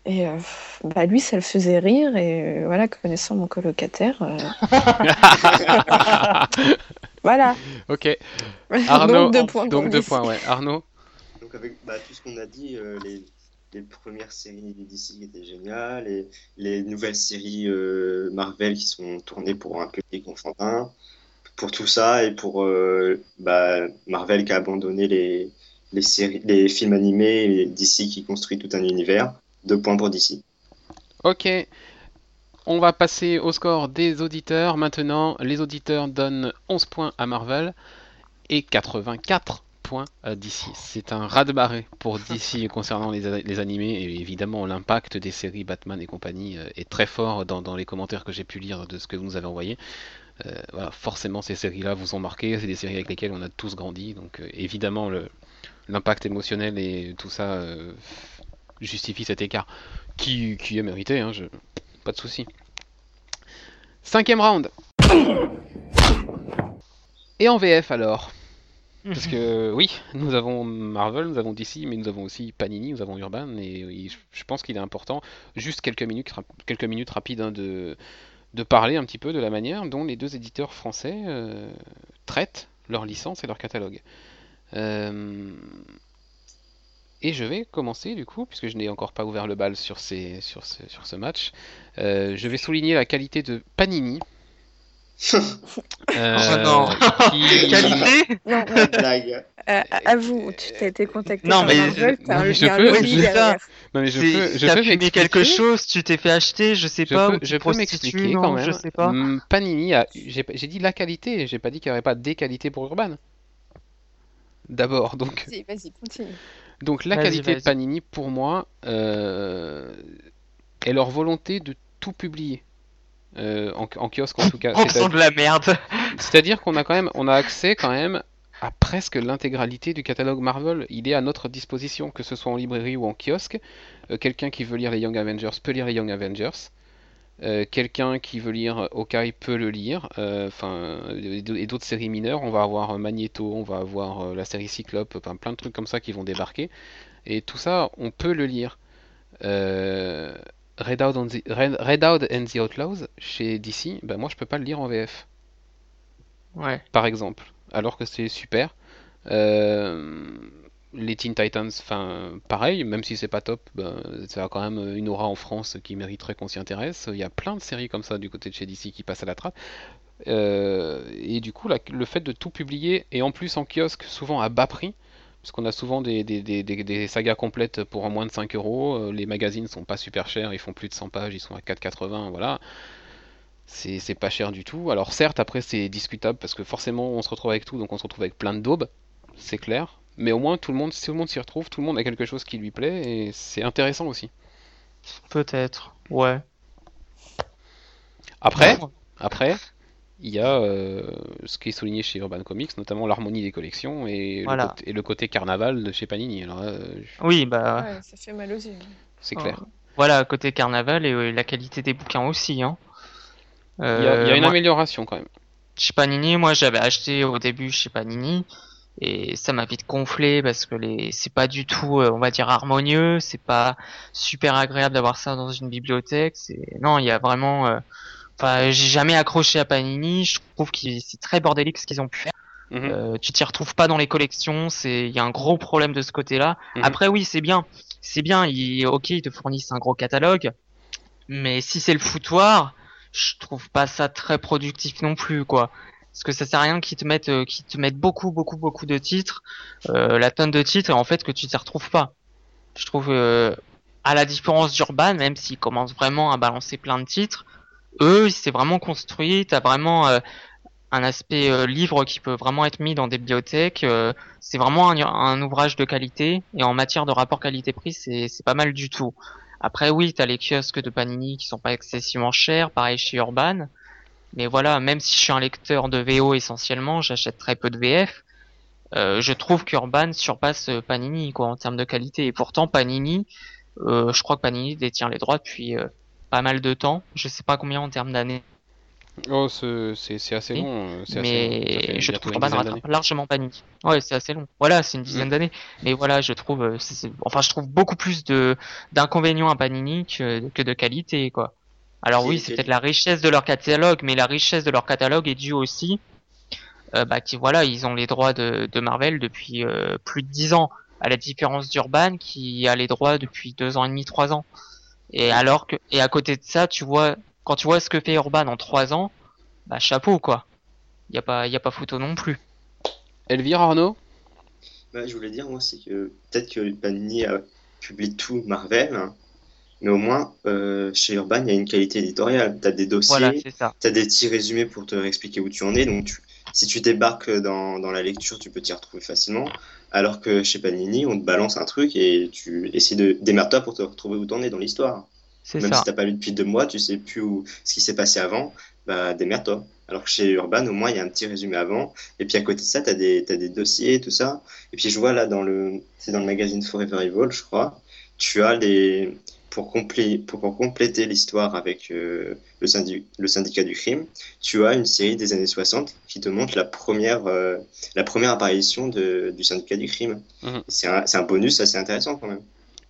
Et euh, bah lui, ça le faisait rire, et voilà, connaissant mon colocataire. [laughs] voilà. Ok. [laughs] Arnaud, donc deux points. Donc deux points, ouais. Arnaud Donc, avec bah, tout ce qu'on a dit, les, les, premières séries d'ici étaient géniales, et les nouvelles séries Marvel qui sont tournées pour un public enfantin pour tout ça et pour euh, bah, Marvel qui a abandonné les, les, séries, les films animés et DC qui construit tout un univers. Deux points pour DC. Ok. On va passer au score des auditeurs. Maintenant, les auditeurs donnent 11 points à Marvel et 84 point à DC. C'est un raz-de-marée pour DC [laughs] concernant les, animés et évidemment l'impact des séries Batman et compagnie euh, est très fort dans, les commentaires que j'ai pu lire de ce que vous nous avez envoyé. Euh, voilà, forcément ces séries-là vous ont marqué, c'est des séries avec lesquelles on a tous grandi, donc euh, évidemment l'impact émotionnel et tout ça justifie cet écart qui, est mérité, hein, pas de souci. Cinquième round. Et en VF alors? Parce que oui, nous avons Marvel, nous avons DC, mais nous avons aussi Panini, nous avons Urban, et, je pense qu'il est important, juste quelques minutes, quelques minutes rapides, hein, de, parler un petit peu de la manière dont les deux éditeurs français euh, traitent leurs licences et leur catalogue. Euh, et je vais commencer du coup, puisque je n'ai encore pas ouvert le bal sur, ces, sur, ce, sur ce match, euh, je vais souligner la qualité de Panini, [laughs] euh, oh non. Qualité Non, blague. Euh, avoue, tu t'as été contacté non, mais Marvel, je, non, mais je peux, je, non mais je peux, je peux filmé quelque chose, tu t'es fait acheter, je sais je pas. Peux, je peux m'expliquer quand même. Je sais pas. Mm, Panini a, j'ai dit la qualité, j'ai pas dit qu'il n'y avait pas des qualités pour Urban. D'abord, donc. Vas-y, vas-y, continue. Donc la qualité de Panini, pour moi, euh, est leur volonté de tout publier. Euh, en, kiosque en tout cas. [laughs] C'est de la merde. [laughs] C'est-à-dire qu'on a quand même, on a accès quand même à presque l'intégralité du catalogue Marvel. Il est à notre disposition, que ce soit en librairie ou en kiosque. Euh, quelqu'un qui veut lire les Young Avengers peut lire les Young Avengers. Euh, quelqu'un qui veut lire Hawkeye peut le lire. Enfin, et d'autres séries mineures. On va avoir Magneto, on va avoir la série Cyclope, enfin, plein de trucs comme ça qui vont débarquer. Et tout ça, on peut le lire. Red Out, and the Outlaws chez DC, ben moi je peux pas le lire en VF. Ouais. Par exemple. Alors que c'est super. Euh, les Teen Titans, enfin pareil, même si c'est pas top, ben, ça a quand même une aura en France qui mériterait qu'on s'y intéresse. Il y a plein de séries comme ça du côté de chez DC qui passent à la trappe. Euh, et du coup, le fait de tout publier, et en plus en kiosque, souvent à bas prix, parce qu'on a souvent des, sagas complètes pour moins de 5 euros. Euh, les magazines sont pas super chers, ils font plus de 100 pages, ils sont à 4,80, voilà. C'est pas cher du tout. Alors certes, après c'est discutable parce que forcément on se retrouve avec tout, donc on se retrouve avec plein de daubes, c'est clair. Mais au moins tout le monde, tout le monde s'y retrouve, tout le monde a quelque chose qui lui plaît et c'est intéressant aussi. Peut-être, ouais. Après, après, il y a euh, ce qui est souligné chez Urban Comics, notamment l'harmonie des collections et, le côté, carnaval de chez Panini. Alors, Oui, bah. ça fait mal aux yeux. C'est clair. Voilà, côté carnaval et la qualité des bouquins aussi. Hein. il y a, une amélioration quand même. Chez Panini, moi j'avais acheté au début chez Panini et ça m'a vite gonflé parce que les c'est pas du tout euh, on va dire harmonieux c'est pas super agréable d'avoir ça dans une bibliothèque c'est non il y a vraiment euh, Enfin, j'ai jamais accroché à Panini. Je trouve que c'est très bordélique ce qu'ils ont pu faire. Mhm. Euh, tu t'y retrouves pas dans les collections. C'est, il y a un gros problème de ce côté-là. Mhm. Après, oui, c'est bien, c'est bien. Ils, ok, ils te fournissent un gros catalogue, mais si c'est le foutoir, je trouve pas ça très productif non plus, quoi. Parce que ça sert à rien qu'ils te mettent, euh, beaucoup, beaucoup, beaucoup de titres, euh, la tonne de titres, et en fait que tu t'y retrouves pas. Je trouve, euh, à la différence d'Urban, même s'ils commencent vraiment à balancer plein de titres, eux, c'est vraiment construit. T'as vraiment un aspect livre qui peut vraiment être mis dans des bibliothèques. C'est vraiment un, ouvrage de qualité et en matière de rapport qualité-prix, c'est pas mal du tout. Après, oui, t'as les kiosques de Panini qui sont pas excessivement chers, pareil chez Urban. Mais voilà, même si je suis un lecteur de VO essentiellement, j'achète très peu de VF. je trouve qu'Urban surpasse Panini quoi en termes de qualité. Et pourtant, Panini, je crois que Panini détient les droits depuis pas mal de temps. Je sais pas combien en termes d'années. Oh, c'est assez long. Euh, mais je trouve Urban rattrape largement Panini. Ouais, c'est assez long. Voilà, c'est une dizaine mm. d'années. Mais voilà, je trouve, euh, enfin, je trouve beaucoup plus de d'inconvénients à Panini que, que de qualité, quoi. Alors oui, c'est peut-être la richesse de leur catalogue, mais la richesse de leur catalogue est due aussi, euh, bah, qui voilà, ils ont les droits de, de Marvel depuis euh, plus de dix ans, à la différence d'Urban qui a les droits depuis deux ans et demi, trois ans. Et alors que, et à côté de ça, tu vois, quand tu vois ce que fait Urban en 3 ans, bah chapeau quoi. Y a pas, y a pas photo non plus. Elvire Arnaud? Bah, Je voulais dire, moi, c'est que peut-être que Panini a publié tout Marvel, hein, mais au moins, euh, chez Urban, il y a une qualité éditoriale. Tu as des dossiers, tu as des petits résumés pour te expliquer où tu en es, donc tu, si tu débarques dans, dans la lecture, tu peux t'y retrouver facilement. Alors que chez Panini, on te balance un truc et tu essaies de démarrer pour te retrouver où t'en es dans l'histoire. Même ça. si t'as pas lu depuis deux mois, tu sais plus où, ce qui s'est passé avant, bah démerde-toi. Alors que chez Urban, au moins, il y a un petit résumé avant. Et puis à côté de ça, tu as des, as des dossiers, tout ça. Et puis je vois là, dans le, c'est dans le magazine Forever Evil, je crois, tu as les, pour, pour, compléter l'histoire avec euh, le, le, syndicat du crime, tu as une série des années 60 qui te montre la première, euh, la première apparition de, du syndicat du crime. Mhm. C'est un, un, bonus assez intéressant quand même.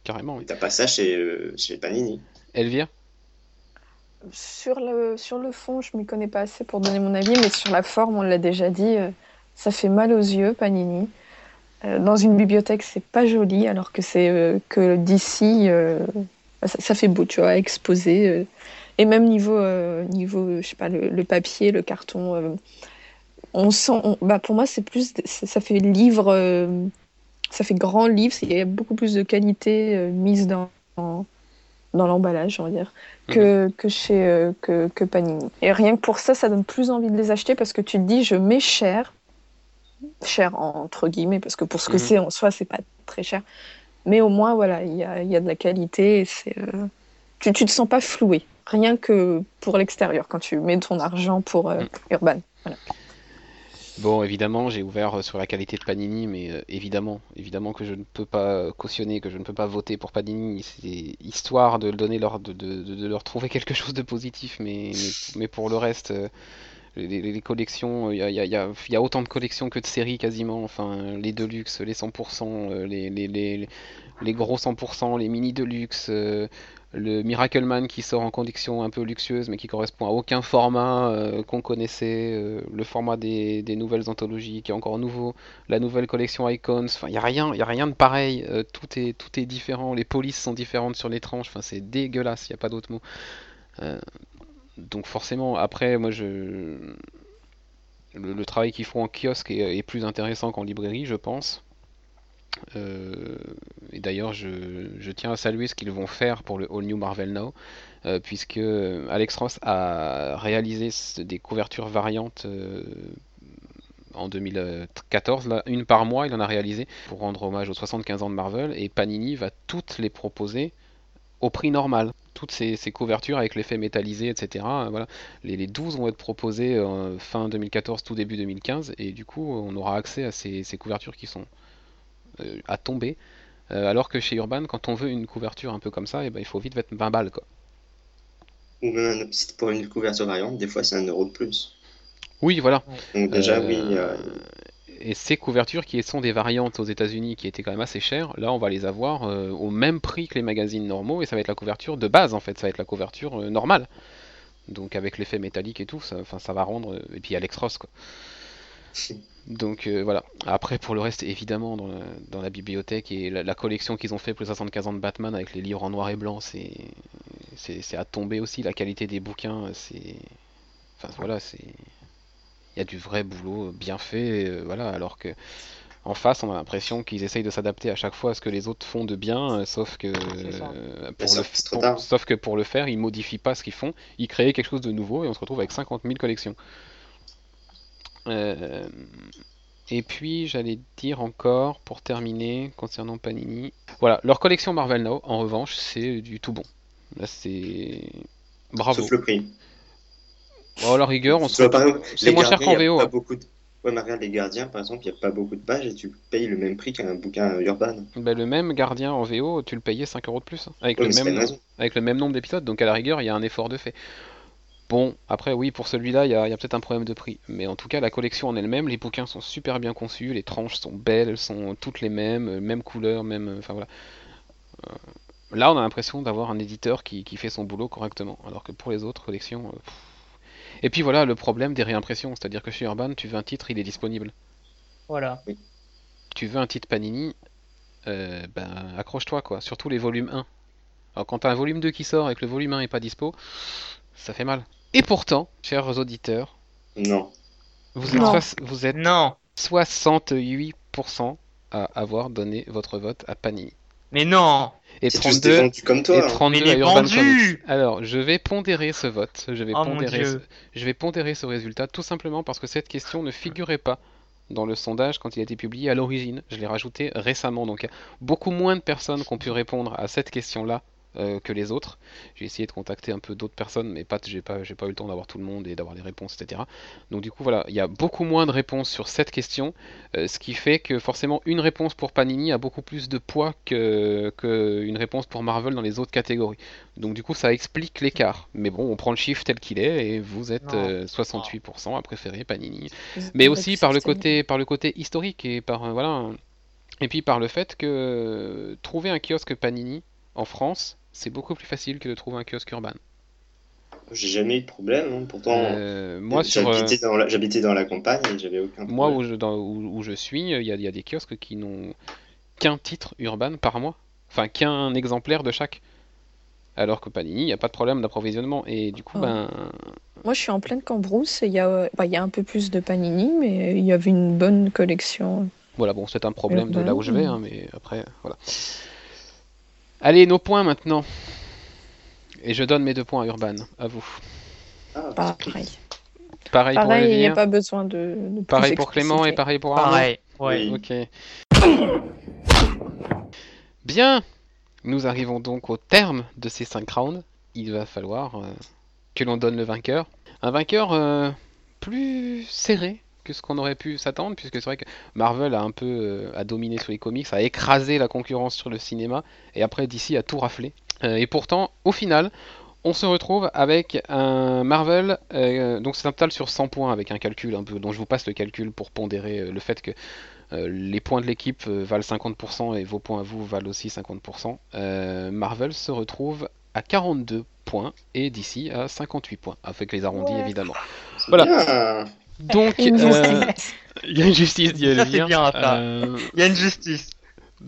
Carrément, oui. T'as pas ça chez, euh, chez Panini. Elvire? Sur le, sur le fond, je m'y connais pas assez pour donner mon avis, mais sur la forme, on l'a déjà dit, ça fait mal aux yeux, Panini. Dans une bibliothèque, c'est pas joli, alors que c'est que d'ici, ça, fait beau, tu vois, exposer. Euh. et même niveau, euh, niveau, je sais pas, le, papier, le carton, euh, on sent, bah pour moi, c'est plus, ça fait livre, ça fait grand livre, il y a beaucoup plus de qualité mise dans, dans, l'emballage, on va dire, que, mhm. que chez que, que Panini. Et rien que pour ça, ça donne plus envie de les acheter parce que tu te dis, je mets cher, cher entre guillemets, parce que pour ce que mhm. c'est en soi, c'est pas très cher. Mais au moins, voilà, il y a, y a, de la qualité. c'est, euh, tu ne te sens pas floué, rien que pour l'extérieur, quand tu mets ton argent pour euh, mm. Urban. Bon, évidemment, j'ai ouvert euh, sur la qualité de Panini, mais évidemment, évidemment que je ne peux pas cautionner, que je ne peux pas voter pour Panini. C'est histoire de donner leur, de, de, de, leur trouver [laughs] quelque chose de positif, mais, mais, pour le reste, les, collections, il y a, y, y a, autant de collections que de séries quasiment. Enfin, les Deluxe, les 100%, les, les, les gros 100%, les mini Deluxe, euh, le Miracle Man qui sort en condition un peu luxueuse mais qui correspond à aucun format euh, qu'on connaissait, euh, le format des, des, nouvelles anthologies qui est encore nouveau, la nouvelle collection Icons, enfin il n'y a rien, il a rien de pareil, tout est tout est différent, les polices sont différentes sur les tranches, enfin c'est dégueulasse, il n'y a pas d'autre mot donc forcément, après, moi, je... Le, travail qu'ils font en kiosque est, plus intéressant qu'en librairie, je pense. Euh, et d'ailleurs, je, tiens à saluer ce qu'ils vont faire pour le All New Marvel Now, euh, puisque Alex Ross a réalisé des couvertures variantes euh, en 2014, là, une par mois, il en a réalisé pour rendre hommage aux 75 ans de Marvel, et Panini va toutes les proposer au prix normal toutes ces, couvertures avec l'effet métallisé, etc. Voilà. Les, 12 vont être proposées euh, fin 2014, tout début 2015, et du coup, on aura accès à ces, couvertures qui sont euh, à tomber. Euh, alors que chez Urban, quand on veut une couverture un peu comme ça, et eh ben, il faut vite mettre 20 balles. Quoi. Ou même pour une couverture variante, des fois c'est un euro de plus. Oui, voilà. Donc déjà, oui et ces couvertures qui sont des variantes aux États-Unis qui étaient quand même assez chères, là on va les avoir euh, au même prix que les magazines normaux et ça va être la couverture de base en fait, ça va être la couverture euh, normale. Donc avec l'effet métallique et tout, ça, ça va rendre. Euh, et puis Alex Ross quoi. Donc voilà. Après pour le reste, évidemment, dans la, bibliothèque et la, collection qu'ils ont fait pour les 75 ans de Batman avec les livres en noir et blanc, c'est à tomber aussi. La qualité des bouquins, c'est. Enfin voilà, c'est y a du vrai boulot bien fait, euh, voilà, alors que en face, on a l'impression qu'ils essayent de s'adapter à chaque fois à ce que les autres font de bien, euh, sauf que, euh, pour le, sauf que pour le faire, ils modifient pas ce qu'ils font, ils créent quelque chose de nouveau et on se retrouve avec 50 000 collections. et puis, j'allais dire encore, pour terminer, concernant Panini, voilà, leur collection Marvel Now, en revanche, c'est du tout bon. Là, c'est. Bravo. Sauf le prix. Oh, la rigueur, on se c'est moins cher qu'en VO. Pas hein. beaucoup de... Ouais, mais regarde, les gardiens, par exemple, il n'y a pas beaucoup de pages et tu payes le même prix qu'un bouquin urbain. Bah, le même gardien en VO, tu le payais 5 euros de plus. Hein, avec, le même... avec le même nombre d'épisodes, donc à la rigueur, il y a un effort de fait. Bon, après, oui, pour celui-là, il y a, a peut-être un problème de prix. Mais en tout cas, la collection en elle-même, les bouquins sont super bien conçus, les tranches sont belles, elles sont toutes les mêmes, euh, même couleur, même. Enfin voilà. Euh, là, on a l'impression d'avoir un éditeur qui, qui, fait son boulot correctement. Alors que pour les autres collections. Euh, et puis voilà le problème des réimpressions, c'est-à-dire que chez Urban, tu veux un titre, il est disponible. Voilà. Tu veux un titre Panini, euh, ben accroche-toi quoi, surtout les volumes 1. Alors quand t'as un volume 2 qui sort et que le volume 1 est pas dispo, ça fait mal. Et pourtant, chers auditeurs, non. Vous êtes, vous êtes non. 68% à avoir donné votre vote à Panini. Mais non et 32, comme toi, et 32 hein. Urban Comics. Alors, je vais pondérer ce vote. Je vais, oh pondérer ce, je vais pondérer ce résultat tout simplement parce que cette question ne figurait pas dans le sondage quand il a été publié à l'origine. Je l'ai rajouté récemment. Donc, beaucoup moins de personnes qui ont pu répondre à cette question-là euh, que les autres. J'ai essayé de contacter un peu d'autres personnes, mais pas, j'ai pas, j'ai pas eu le temps d'avoir tout le monde et d'avoir des réponses, etc. Donc du coup voilà, il y a beaucoup moins de réponses sur cette question, euh, ce qui fait que forcément une réponse pour Panini a beaucoup plus de poids que, que une réponse pour Marvel dans les autres catégories. Donc du coup ça explique l'écart. Mais bon, on prend le chiffre tel qu'il est et vous êtes 68% euh, à préférer Panini. Mais aussi par le côté, par le côté historique et par voilà. Et puis par le fait que trouver un kiosque Panini en France, c'est beaucoup plus facile que de trouver un kiosque urbain. J'ai jamais eu de problème, hein. pourtant euh, moi j'habitais dans, la, dans la campagne et j'avais aucun problème. Moi où je, où, je suis, il y, a, des kiosques qui n'ont qu'un titre urbain par mois, enfin qu'un exemplaire de chaque. Alors que Panini, il n'y a pas de problème d'approvisionnement et du coup, ben. Moi je suis en pleine Cambrousse, il y, a, bah, il y a un peu plus de Panini, mais il y avait une bonne collection. Voilà, bon, c'est un problème de là où je vais, hein, mais après, voilà. Allez, nos points maintenant. Et je donne mes deux points à Urban, à vous. Ah, pareil. Pareil, pour il n'y a pas besoin de. pareil pour Clément et pareil pour Arnaud. Pareil, ouais. Ok. Bien, nous arrivons donc au terme de ces 5 rounds. Il va falloir euh, que l'on donne le vainqueur. Un vainqueur euh, plus serré que ce qu'on aurait pu s'attendre, puisque c'est vrai que Marvel a un peu euh, a dominé sur les comics, a écrasé la concurrence sur le cinéma, et après DC a tout raflé. Euh, et pourtant, au final, on se retrouve avec un Marvel, euh, donc c'est un total sur 100 points avec un calcul un peu, dont je vous passe le calcul pour pondérer le fait que les points de l'équipe valent 50% et vos points à vous valent aussi 50%. Marvel se retrouve à 42 points et DC à 58 points, avec les arrondis évidemment. Voilà. Donc, euh, [laughs] il y a une justice, dit Bien, euh, Il y a une justice.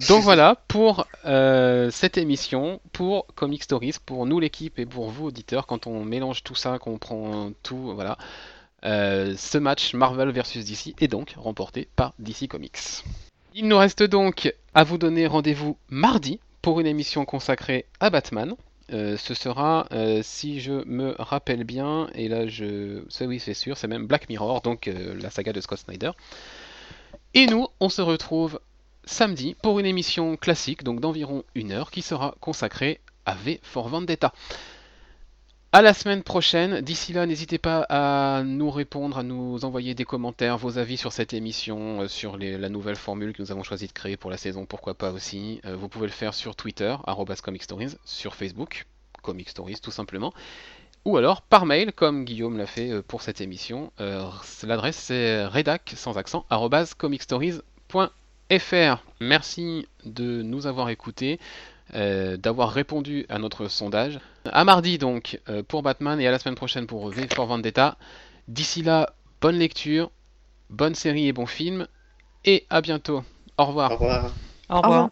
Donc voilà pour euh, cette émission, pour Comic Stories, pour nous l'équipe et pour vous auditeurs, quand on mélange tout ça, qu'on prend tout, voilà. ce match Marvel versus DC est donc remporté par DC Comics. Il nous reste donc à vous donner rendez-vous mardi pour une émission consacrée à Batman. Euh, ce sera, euh, si je me rappelle bien, et là je. oui, c'est sûr, c'est même Black Mirror, donc euh, la saga de Scott Snyder. Et nous, on se retrouve samedi pour une émission classique, donc d'environ une heure, qui sera consacrée à V for Vendetta. À la semaine prochaine. D'ici là, n'hésitez pas à nous répondre, à nous envoyer des commentaires, vos avis sur cette émission, euh, sur la nouvelle formule que nous avons choisi de créer pour la saison, pourquoi pas aussi. Euh, vous pouvez le faire sur Twitter, @comicstories, sur Facebook, Comic Stories tout simplement, ou alors par mail, comme Guillaume l'a fait euh, pour cette émission. L'adresse c'est redac sans accent comicstories.fr. Merci de nous avoir écoutés. D'avoir répondu à notre sondage. À mardi donc euh, pour Batman et à la semaine prochaine pour V for Vendetta. D'ici là, bonne lecture, bonne série et bon film. Et à bientôt. Au revoir. Au revoir. Au revoir.